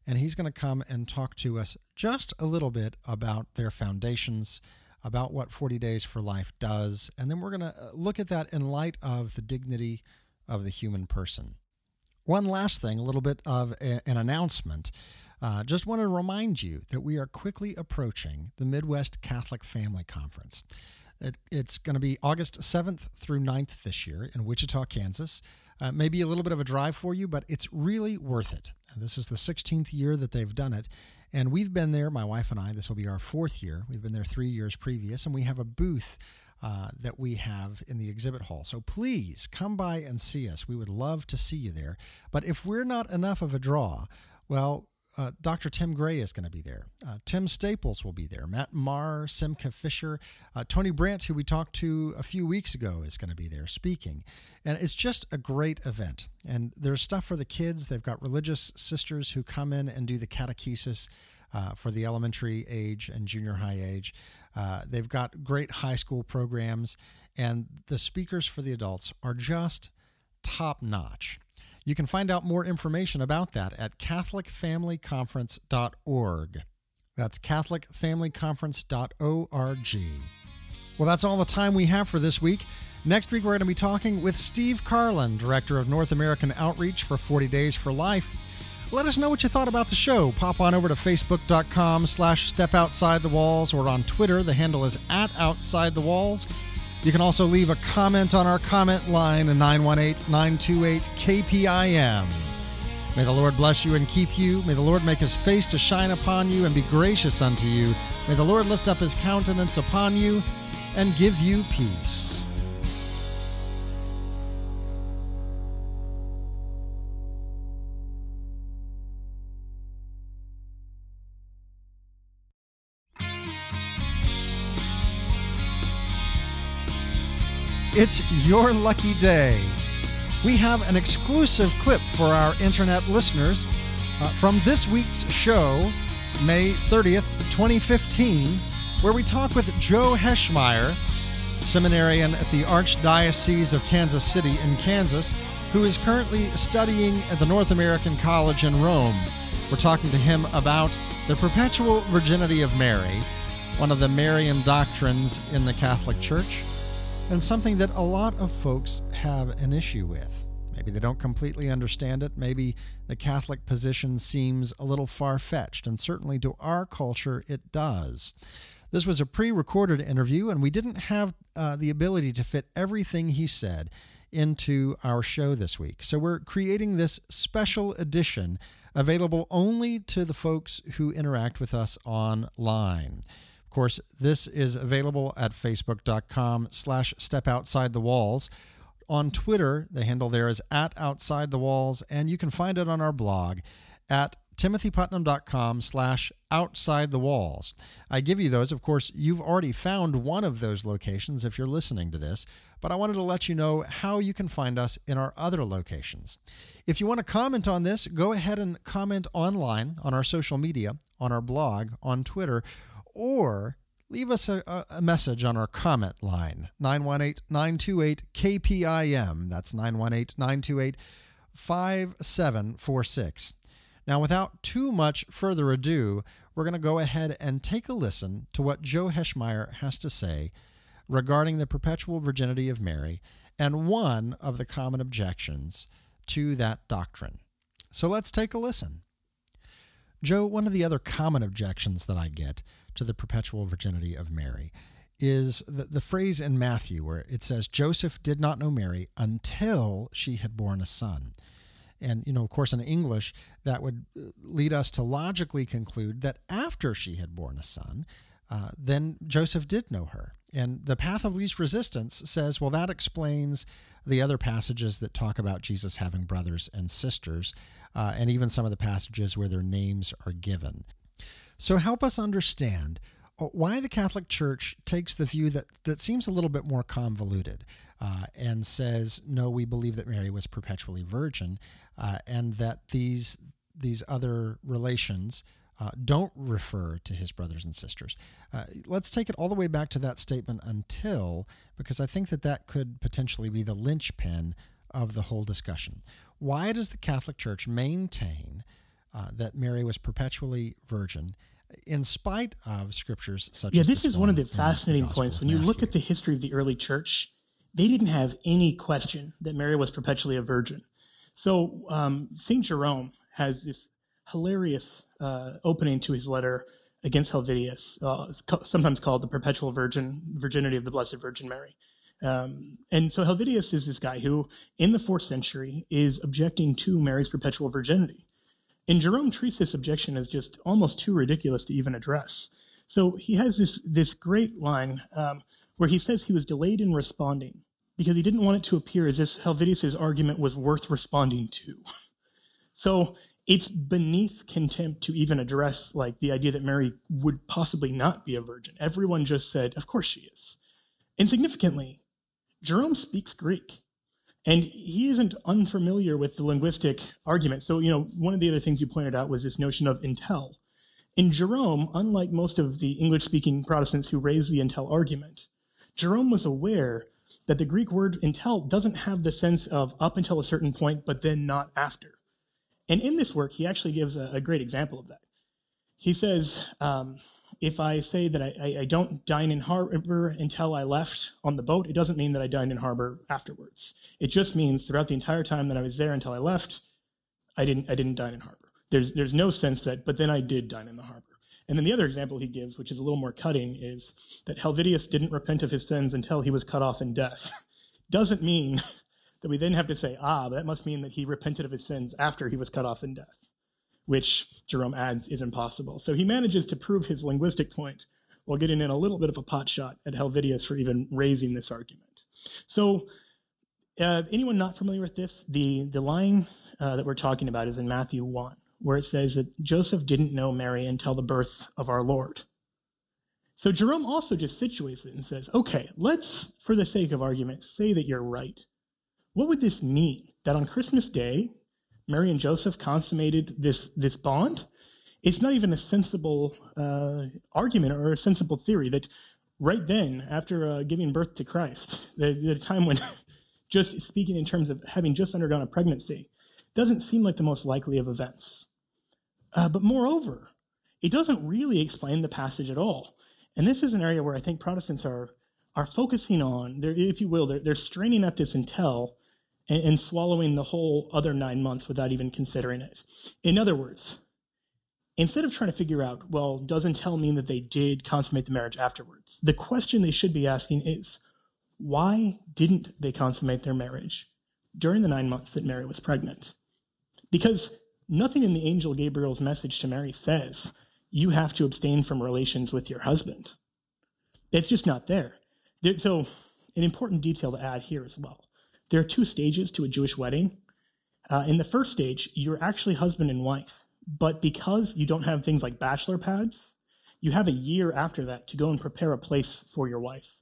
Speaker 1: and he's going to come and talk to us just a little bit about their foundations, about what 40 Days for Life does, and then we're going to uh, look at that in light of the dignity of the human person. One last thing, a little bit of a, an announcement. Uh, just want to remind you that we are quickly approaching the Midwest Catholic Family Conference. It, it's going to be August 7th through 9th this year in Wichita, Kansas. Uh, maybe a little bit of a drive for you, but it's really worth it. This is the 16th year that they've done it. And we've been there, my wife and I, this will be our fourth year. We've been there three years previous, and we have a booth uh, that we have in the exhibit hall. So please come by and see us. We would love to see you there. But if we're not enough of a draw, well, uh, Dr. Tim Gray is going to be there. Uh, Tim Staples will be there. Matt Maher, Simcha Fisher, uh, Tony Brandt, who we talked to a few weeks ago, is going to be there speaking. And it's just a great event. And there's stuff for the kids. They've got religious sisters who come in and do the catechesis uh, for the elementary age and junior high age. Uh, they've got great high school programs. And the speakers for the adults are just top notch. You can find out more information about that at CatholicFamilyConference.org. That's CatholicFamilyConference.org. Well, that's all the time we have for this week. Next week, we're going to be talking with Steve Karlen, Director of North American Outreach for 40 Days for Life. Let us know what you thought about the show. Pop on over to facebook.com slash step outside the walls or on Twitter. The handle is at outside the walls. You can also leave a comment on our comment line at 918 928 KPIM. May the Lord bless you and keep you. May the Lord make his face to shine upon you and be gracious unto you. May the Lord lift up his countenance upon you and give you peace. It's your lucky day. We have an exclusive clip for our internet listeners uh, from this week's show, May 30th, 2015, where we talk with Joe Heschmeyer, seminarian at the Archdiocese of Kansas City in Kansas, who is currently studying at the North American College in Rome. We're talking to him about the perpetual virginity of Mary, one of the Marian doctrines in the Catholic Church and something that a lot of folks have an issue with. Maybe they don't completely understand it. Maybe the Catholic position seems a little far fetched, and certainly to our culture it does. This was a pre recorded interview, and we didn't have uh, the ability to fit everything he said into our show this week. So we're creating this special edition available only to the folks who interact with us online. Of course, this is available at facebook.com slash step outside the walls. On Twitter, the handle there is at outside the walls, and you can find it on our blog at timothyputnam.com slash outside the walls. I give you those. Of course, you've already found one of those locations if you're listening to this, but I wanted to let you know how you can find us in our other locations. If you want to comment on this, go ahead and comment online on our social media, on our blog, on Twitter, or leave us a, a, message on our comment line 918 928 KPIM. That's 918 928 5746. Now, without too much further ado, we're going to go ahead and take a listen to what Joe Heschmeyer has to say regarding the perpetual virginity of Mary and one of the common objections to that doctrine. So let's take a listen. Joe, one of the other common objections that I get to the perpetual virginity of Mary is the, the phrase in Matthew where it says, Joseph did not know Mary until she had borne a son. And, you know, of course, in English, that would uh, lead us to logically conclude that after she had borne a son, uh, then Joseph did know her. And the path of least resistance says, well, that explains the other passages that talk about Jesus having brothers and sisters, uh, and even some of the passages where their names are given. So help us understand uh, why the Catholic Church takes the view that, that seems a little bit more convoluted uh, and says, no, we believe that Mary was perpetually virgin uh, and that these, these other relations uh, don't refer to his brothers and sisters. Uh, let's take it all the way back to that statement until, because I think that that could potentially be the linchpin of the whole discussion. Why does the Catholic Church maintain uh, that Mary was perpetually virgin? In spite of scriptures such
Speaker 2: yeah,
Speaker 1: as
Speaker 2: this is one of the fascinating
Speaker 1: Gospel
Speaker 2: points. When you look at the history of the early church, they didn't have any question that Mary was perpetually a virgin. So um, Saint Jerome has this hilarious uh, opening to his letter against Helvidius, uh, sometimes called the Perpetual Virgin Virginity of the Blessed Virgin Mary. Um, and so Helvidius is this guy who, in the fourth century, is objecting to Mary's perpetual virginity. And Jerome treats this objection as just almost too ridiculous to even address. So he has this this great line um, where he says he was delayed in responding because he didn't want it to appear as if Helvidius's argument was worth responding to. (laughs) So it's beneath contempt to even address like the idea that Mary would possibly not be a virgin. Everyone just said, "Of course she is." And significantly, Jerome speaks Greek. And he isn't unfamiliar with the linguistic argument. So, you know, one of the other things you pointed out was this notion of until. In Jerome, unlike most of the English speaking Protestants who raise the until argument, Jerome was aware that the Greek word until doesn't have the sense of up until a certain point, but then not after. And in this work, he actually gives a, a great example of that. He says, um, if I say that I, I, don't dine in harbor until I left on the boat, it doesn't mean that I dined in harbor afterwards. It just means throughout the entire time that I was there until I left, I didn't I didn't dine in harbor. There's there's no sense that, but then I did dine in the harbor. And then the other example he gives, which is a little more cutting, is that Helvidius didn't repent of his sins until he was cut off in death. (laughs) Doesn't mean (laughs) that we then have to say, ah, but that must mean that he repented of his sins after he was cut off in death, which Jerome adds is impossible. So he manages to prove his linguistic point while getting in a little bit of a pot shot at Helvidius for even raising this argument. So uh, anyone not familiar with this, the, the line uh, that we're talking about is in Matthew 1, where it says that Joseph didn't know Mary until the birth of our Lord. So Jerome also just situates it and says, okay, let's, for the sake of argument, say that you're right. What would this mean? That on Christmas Day, Mary and Joseph consummated this, this bond? It's not even a sensible uh, argument or a sensible theory that right then, after uh, giving birth to Christ, the, the time when (laughs) just speaking in terms of having just undergone a pregnancy, doesn't seem like the most likely of events. Uh, but moreover, it doesn't really explain the passage at all. And this is an area where I think Protestants are are focusing on, if you will, they're, they're straining at this until and, and swallowing the whole other nine months without even considering it. In other words, instead of trying to figure out, well, doesn't tell mean that they did consummate the marriage afterwards? The question they should be asking is, why didn't they consummate their marriage during the nine months that Mary was pregnant? Because nothing in the angel Gabriel's message to Mary says you have to abstain from relations with your husband. It's just not there. there. So, an important detail to add here as well. There are two stages to a Jewish wedding. Uh, in the first stage, you're actually husband and wife, but because you don't have things like bachelor pads, you have a year after that to go and prepare a place for your wife.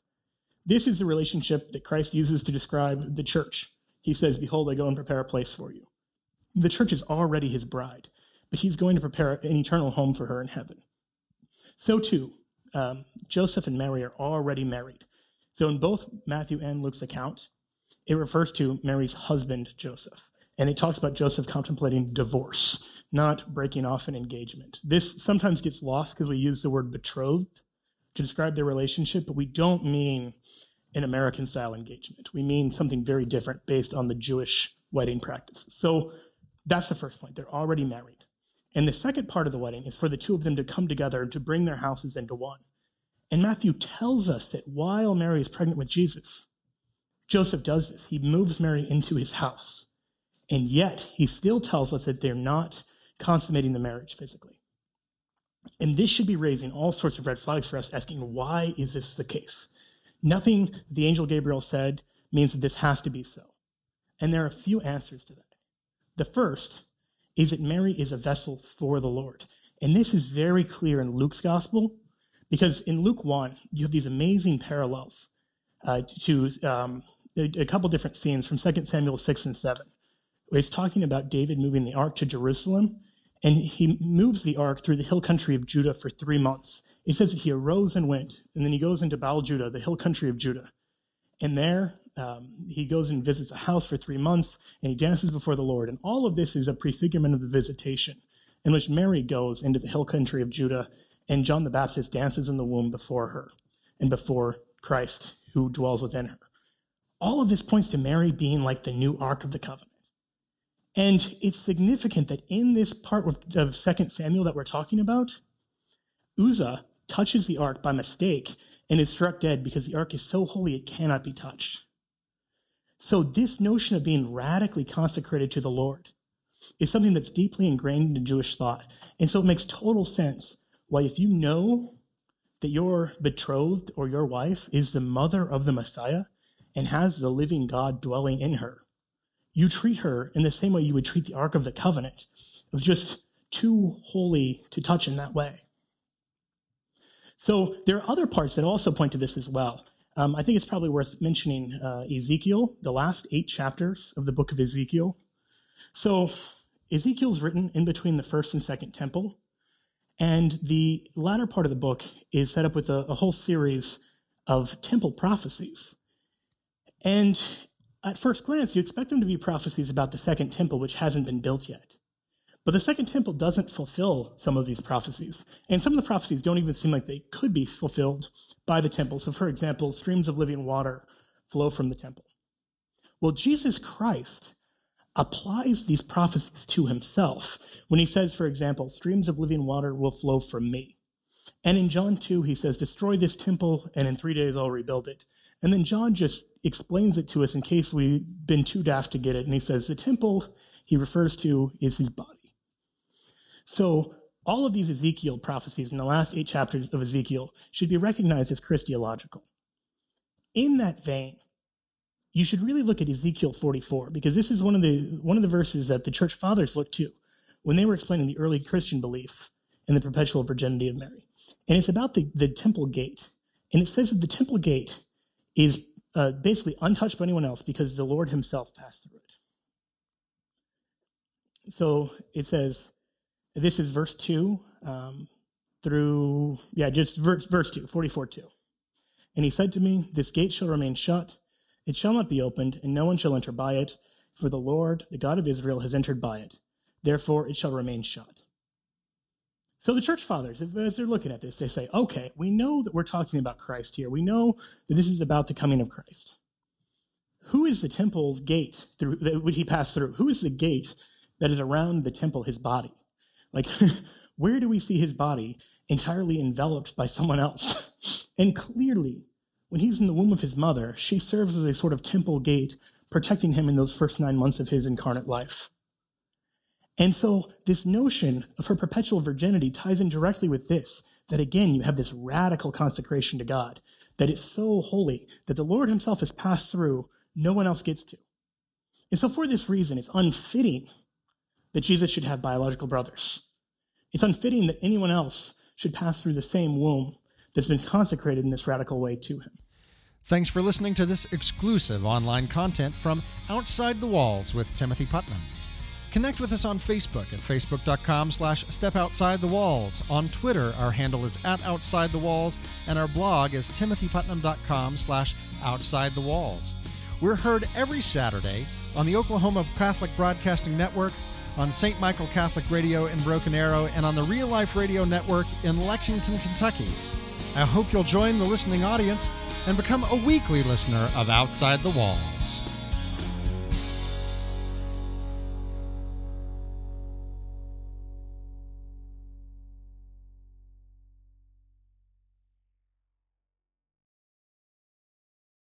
Speaker 2: This is the relationship that Christ uses to describe the church. He says, Behold, I go and prepare a place for you. The church is already his bride, but he's going to prepare an eternal home for her in heaven. So, too, um, Joseph and Mary are already married. So, in both Matthew and Luke's account, it refers to Mary's husband, Joseph. And it talks about Joseph contemplating divorce, not breaking off an engagement. This sometimes gets lost because we use the word betrothed to describe their relationship, but we don't mean an American style engagement. We mean something very different based on the Jewish wedding practice. So that's the first point. They're already married. And the second part of the wedding is for the two of them to come together and to bring their houses into one. And Matthew tells us that while Mary is pregnant with Jesus, Joseph does this. He moves Mary into his house. And yet, he still tells us that they're not consummating the marriage physically. And this should be raising all sorts of red flags for us, asking, why is this the case? Nothing the angel Gabriel said means that this has to be so. And there are a few answers to that. The first is that Mary is a vessel for the Lord. And this is very clear in Luke's gospel, because in Luke 1, you have these amazing parallels uh, to um, a, couple different scenes from 2 Samuel 6 and 7, where he's talking about David moving the ark to Jerusalem, and he moves the ark through the hill country of Judah for three months. He says that he arose and went, and then he goes into Baal Judah, the hill country of Judah. And there um, he goes and visits a house for three months, and he dances before the Lord. And all of this is a prefigurement of the visitation, in which Mary goes into the hill country of Judah, and John the Baptist dances in the womb before her and before Christ, who dwells within her. All of this points to Mary being like the new Ark of the Covenant. And it's significant that in this part of 2 Samuel that we're talking about, Uzzah touches the ark by mistake and is struck dead because the ark is so holy it cannot be touched. So, this notion of being radically consecrated to the Lord is something that's deeply ingrained in Jewish thought. And so, it makes total sense why, if you know that your betrothed or your wife is the mother of the Messiah and has the living God dwelling in her, you treat her in the same way you would treat the Ark of the Covenant, of just too holy to touch in that way. So, there are other parts that also point to this as well. Um, I think it's probably worth mentioning uh, Ezekiel, the last eight chapters of the book of Ezekiel. So Ezekiel's written in between the first and second temple. And the latter part of the book is set up with a, a whole series of temple prophecies. And at first glance, you expect them to be prophecies about the second temple, which hasn't been built yet. But the second temple doesn't fulfill some of these prophecies. And some of the prophecies don't even seem like they could be fulfilled by the temple. So, for example, streams of living water flow from the temple. Well, Jesus Christ applies these prophecies to himself when he says, for example, streams of living water will flow from me. And in John 2, he says, Destroy this temple, and in three days I'll rebuild it. And then John just explains it to us in case we've been too daft to get it. And he says, The temple he refers to is his body. So all of these Ezekiel prophecies in the last eight chapters of Ezekiel should be recognized as Christological. In that vein, you should really look at Ezekiel 44 because this is one of the one of the verses that the church fathers looked to when they were explaining the early Christian belief in the perpetual virginity of Mary. And it's about the, the temple gate. And it says that the temple gate is uh, basically untouched by anyone else because the Lord himself passed through it. So it says, this is verse 2 um, through, yeah, just verse, verse 2, 44 2. And he said to me, This gate shall remain shut, it shall not be opened, and no one shall enter by it, for the Lord, the God of Israel, has entered by it. Therefore it shall remain shut. So the church fathers, as they're looking at this, they say, okay, we know that we're talking about Christ here. We know that this is about the coming of Christ. Who is the temple's gate through, that would he pass through? Who is the gate that is around the temple, his body? Like, (laughs) where do we see his body entirely enveloped by someone else? (laughs) and clearly, when he's in the womb of his mother, she serves as a sort of temple gate, protecting him in those first nine months of his incarnate life. And so, this notion of her perpetual virginity ties in directly with this that again, you have this radical consecration to God, that it's so holy that the Lord himself has passed through, no one else gets to. And so, for this reason, it's unfitting that Jesus should have biological brothers. It's unfitting that anyone else should pass through the same womb that's been consecrated in this radical way to him.
Speaker 1: Thanks for listening to this exclusive online content from Outside the Walls with Timothy Putnam. Connect with us on Facebook at facebook.com slash step outside the walls. On Twitter, our handle is at outside the walls, and our blog is timothyputnam.com slash outside the walls. We're heard every Saturday on the Oklahoma Catholic Broadcasting Network, on St. Michael Catholic Radio in Broken Arrow, and on the Real Life Radio Network in Lexington, Kentucky. I hope you'll join the listening audience and become a weekly listener of Outside the Walls.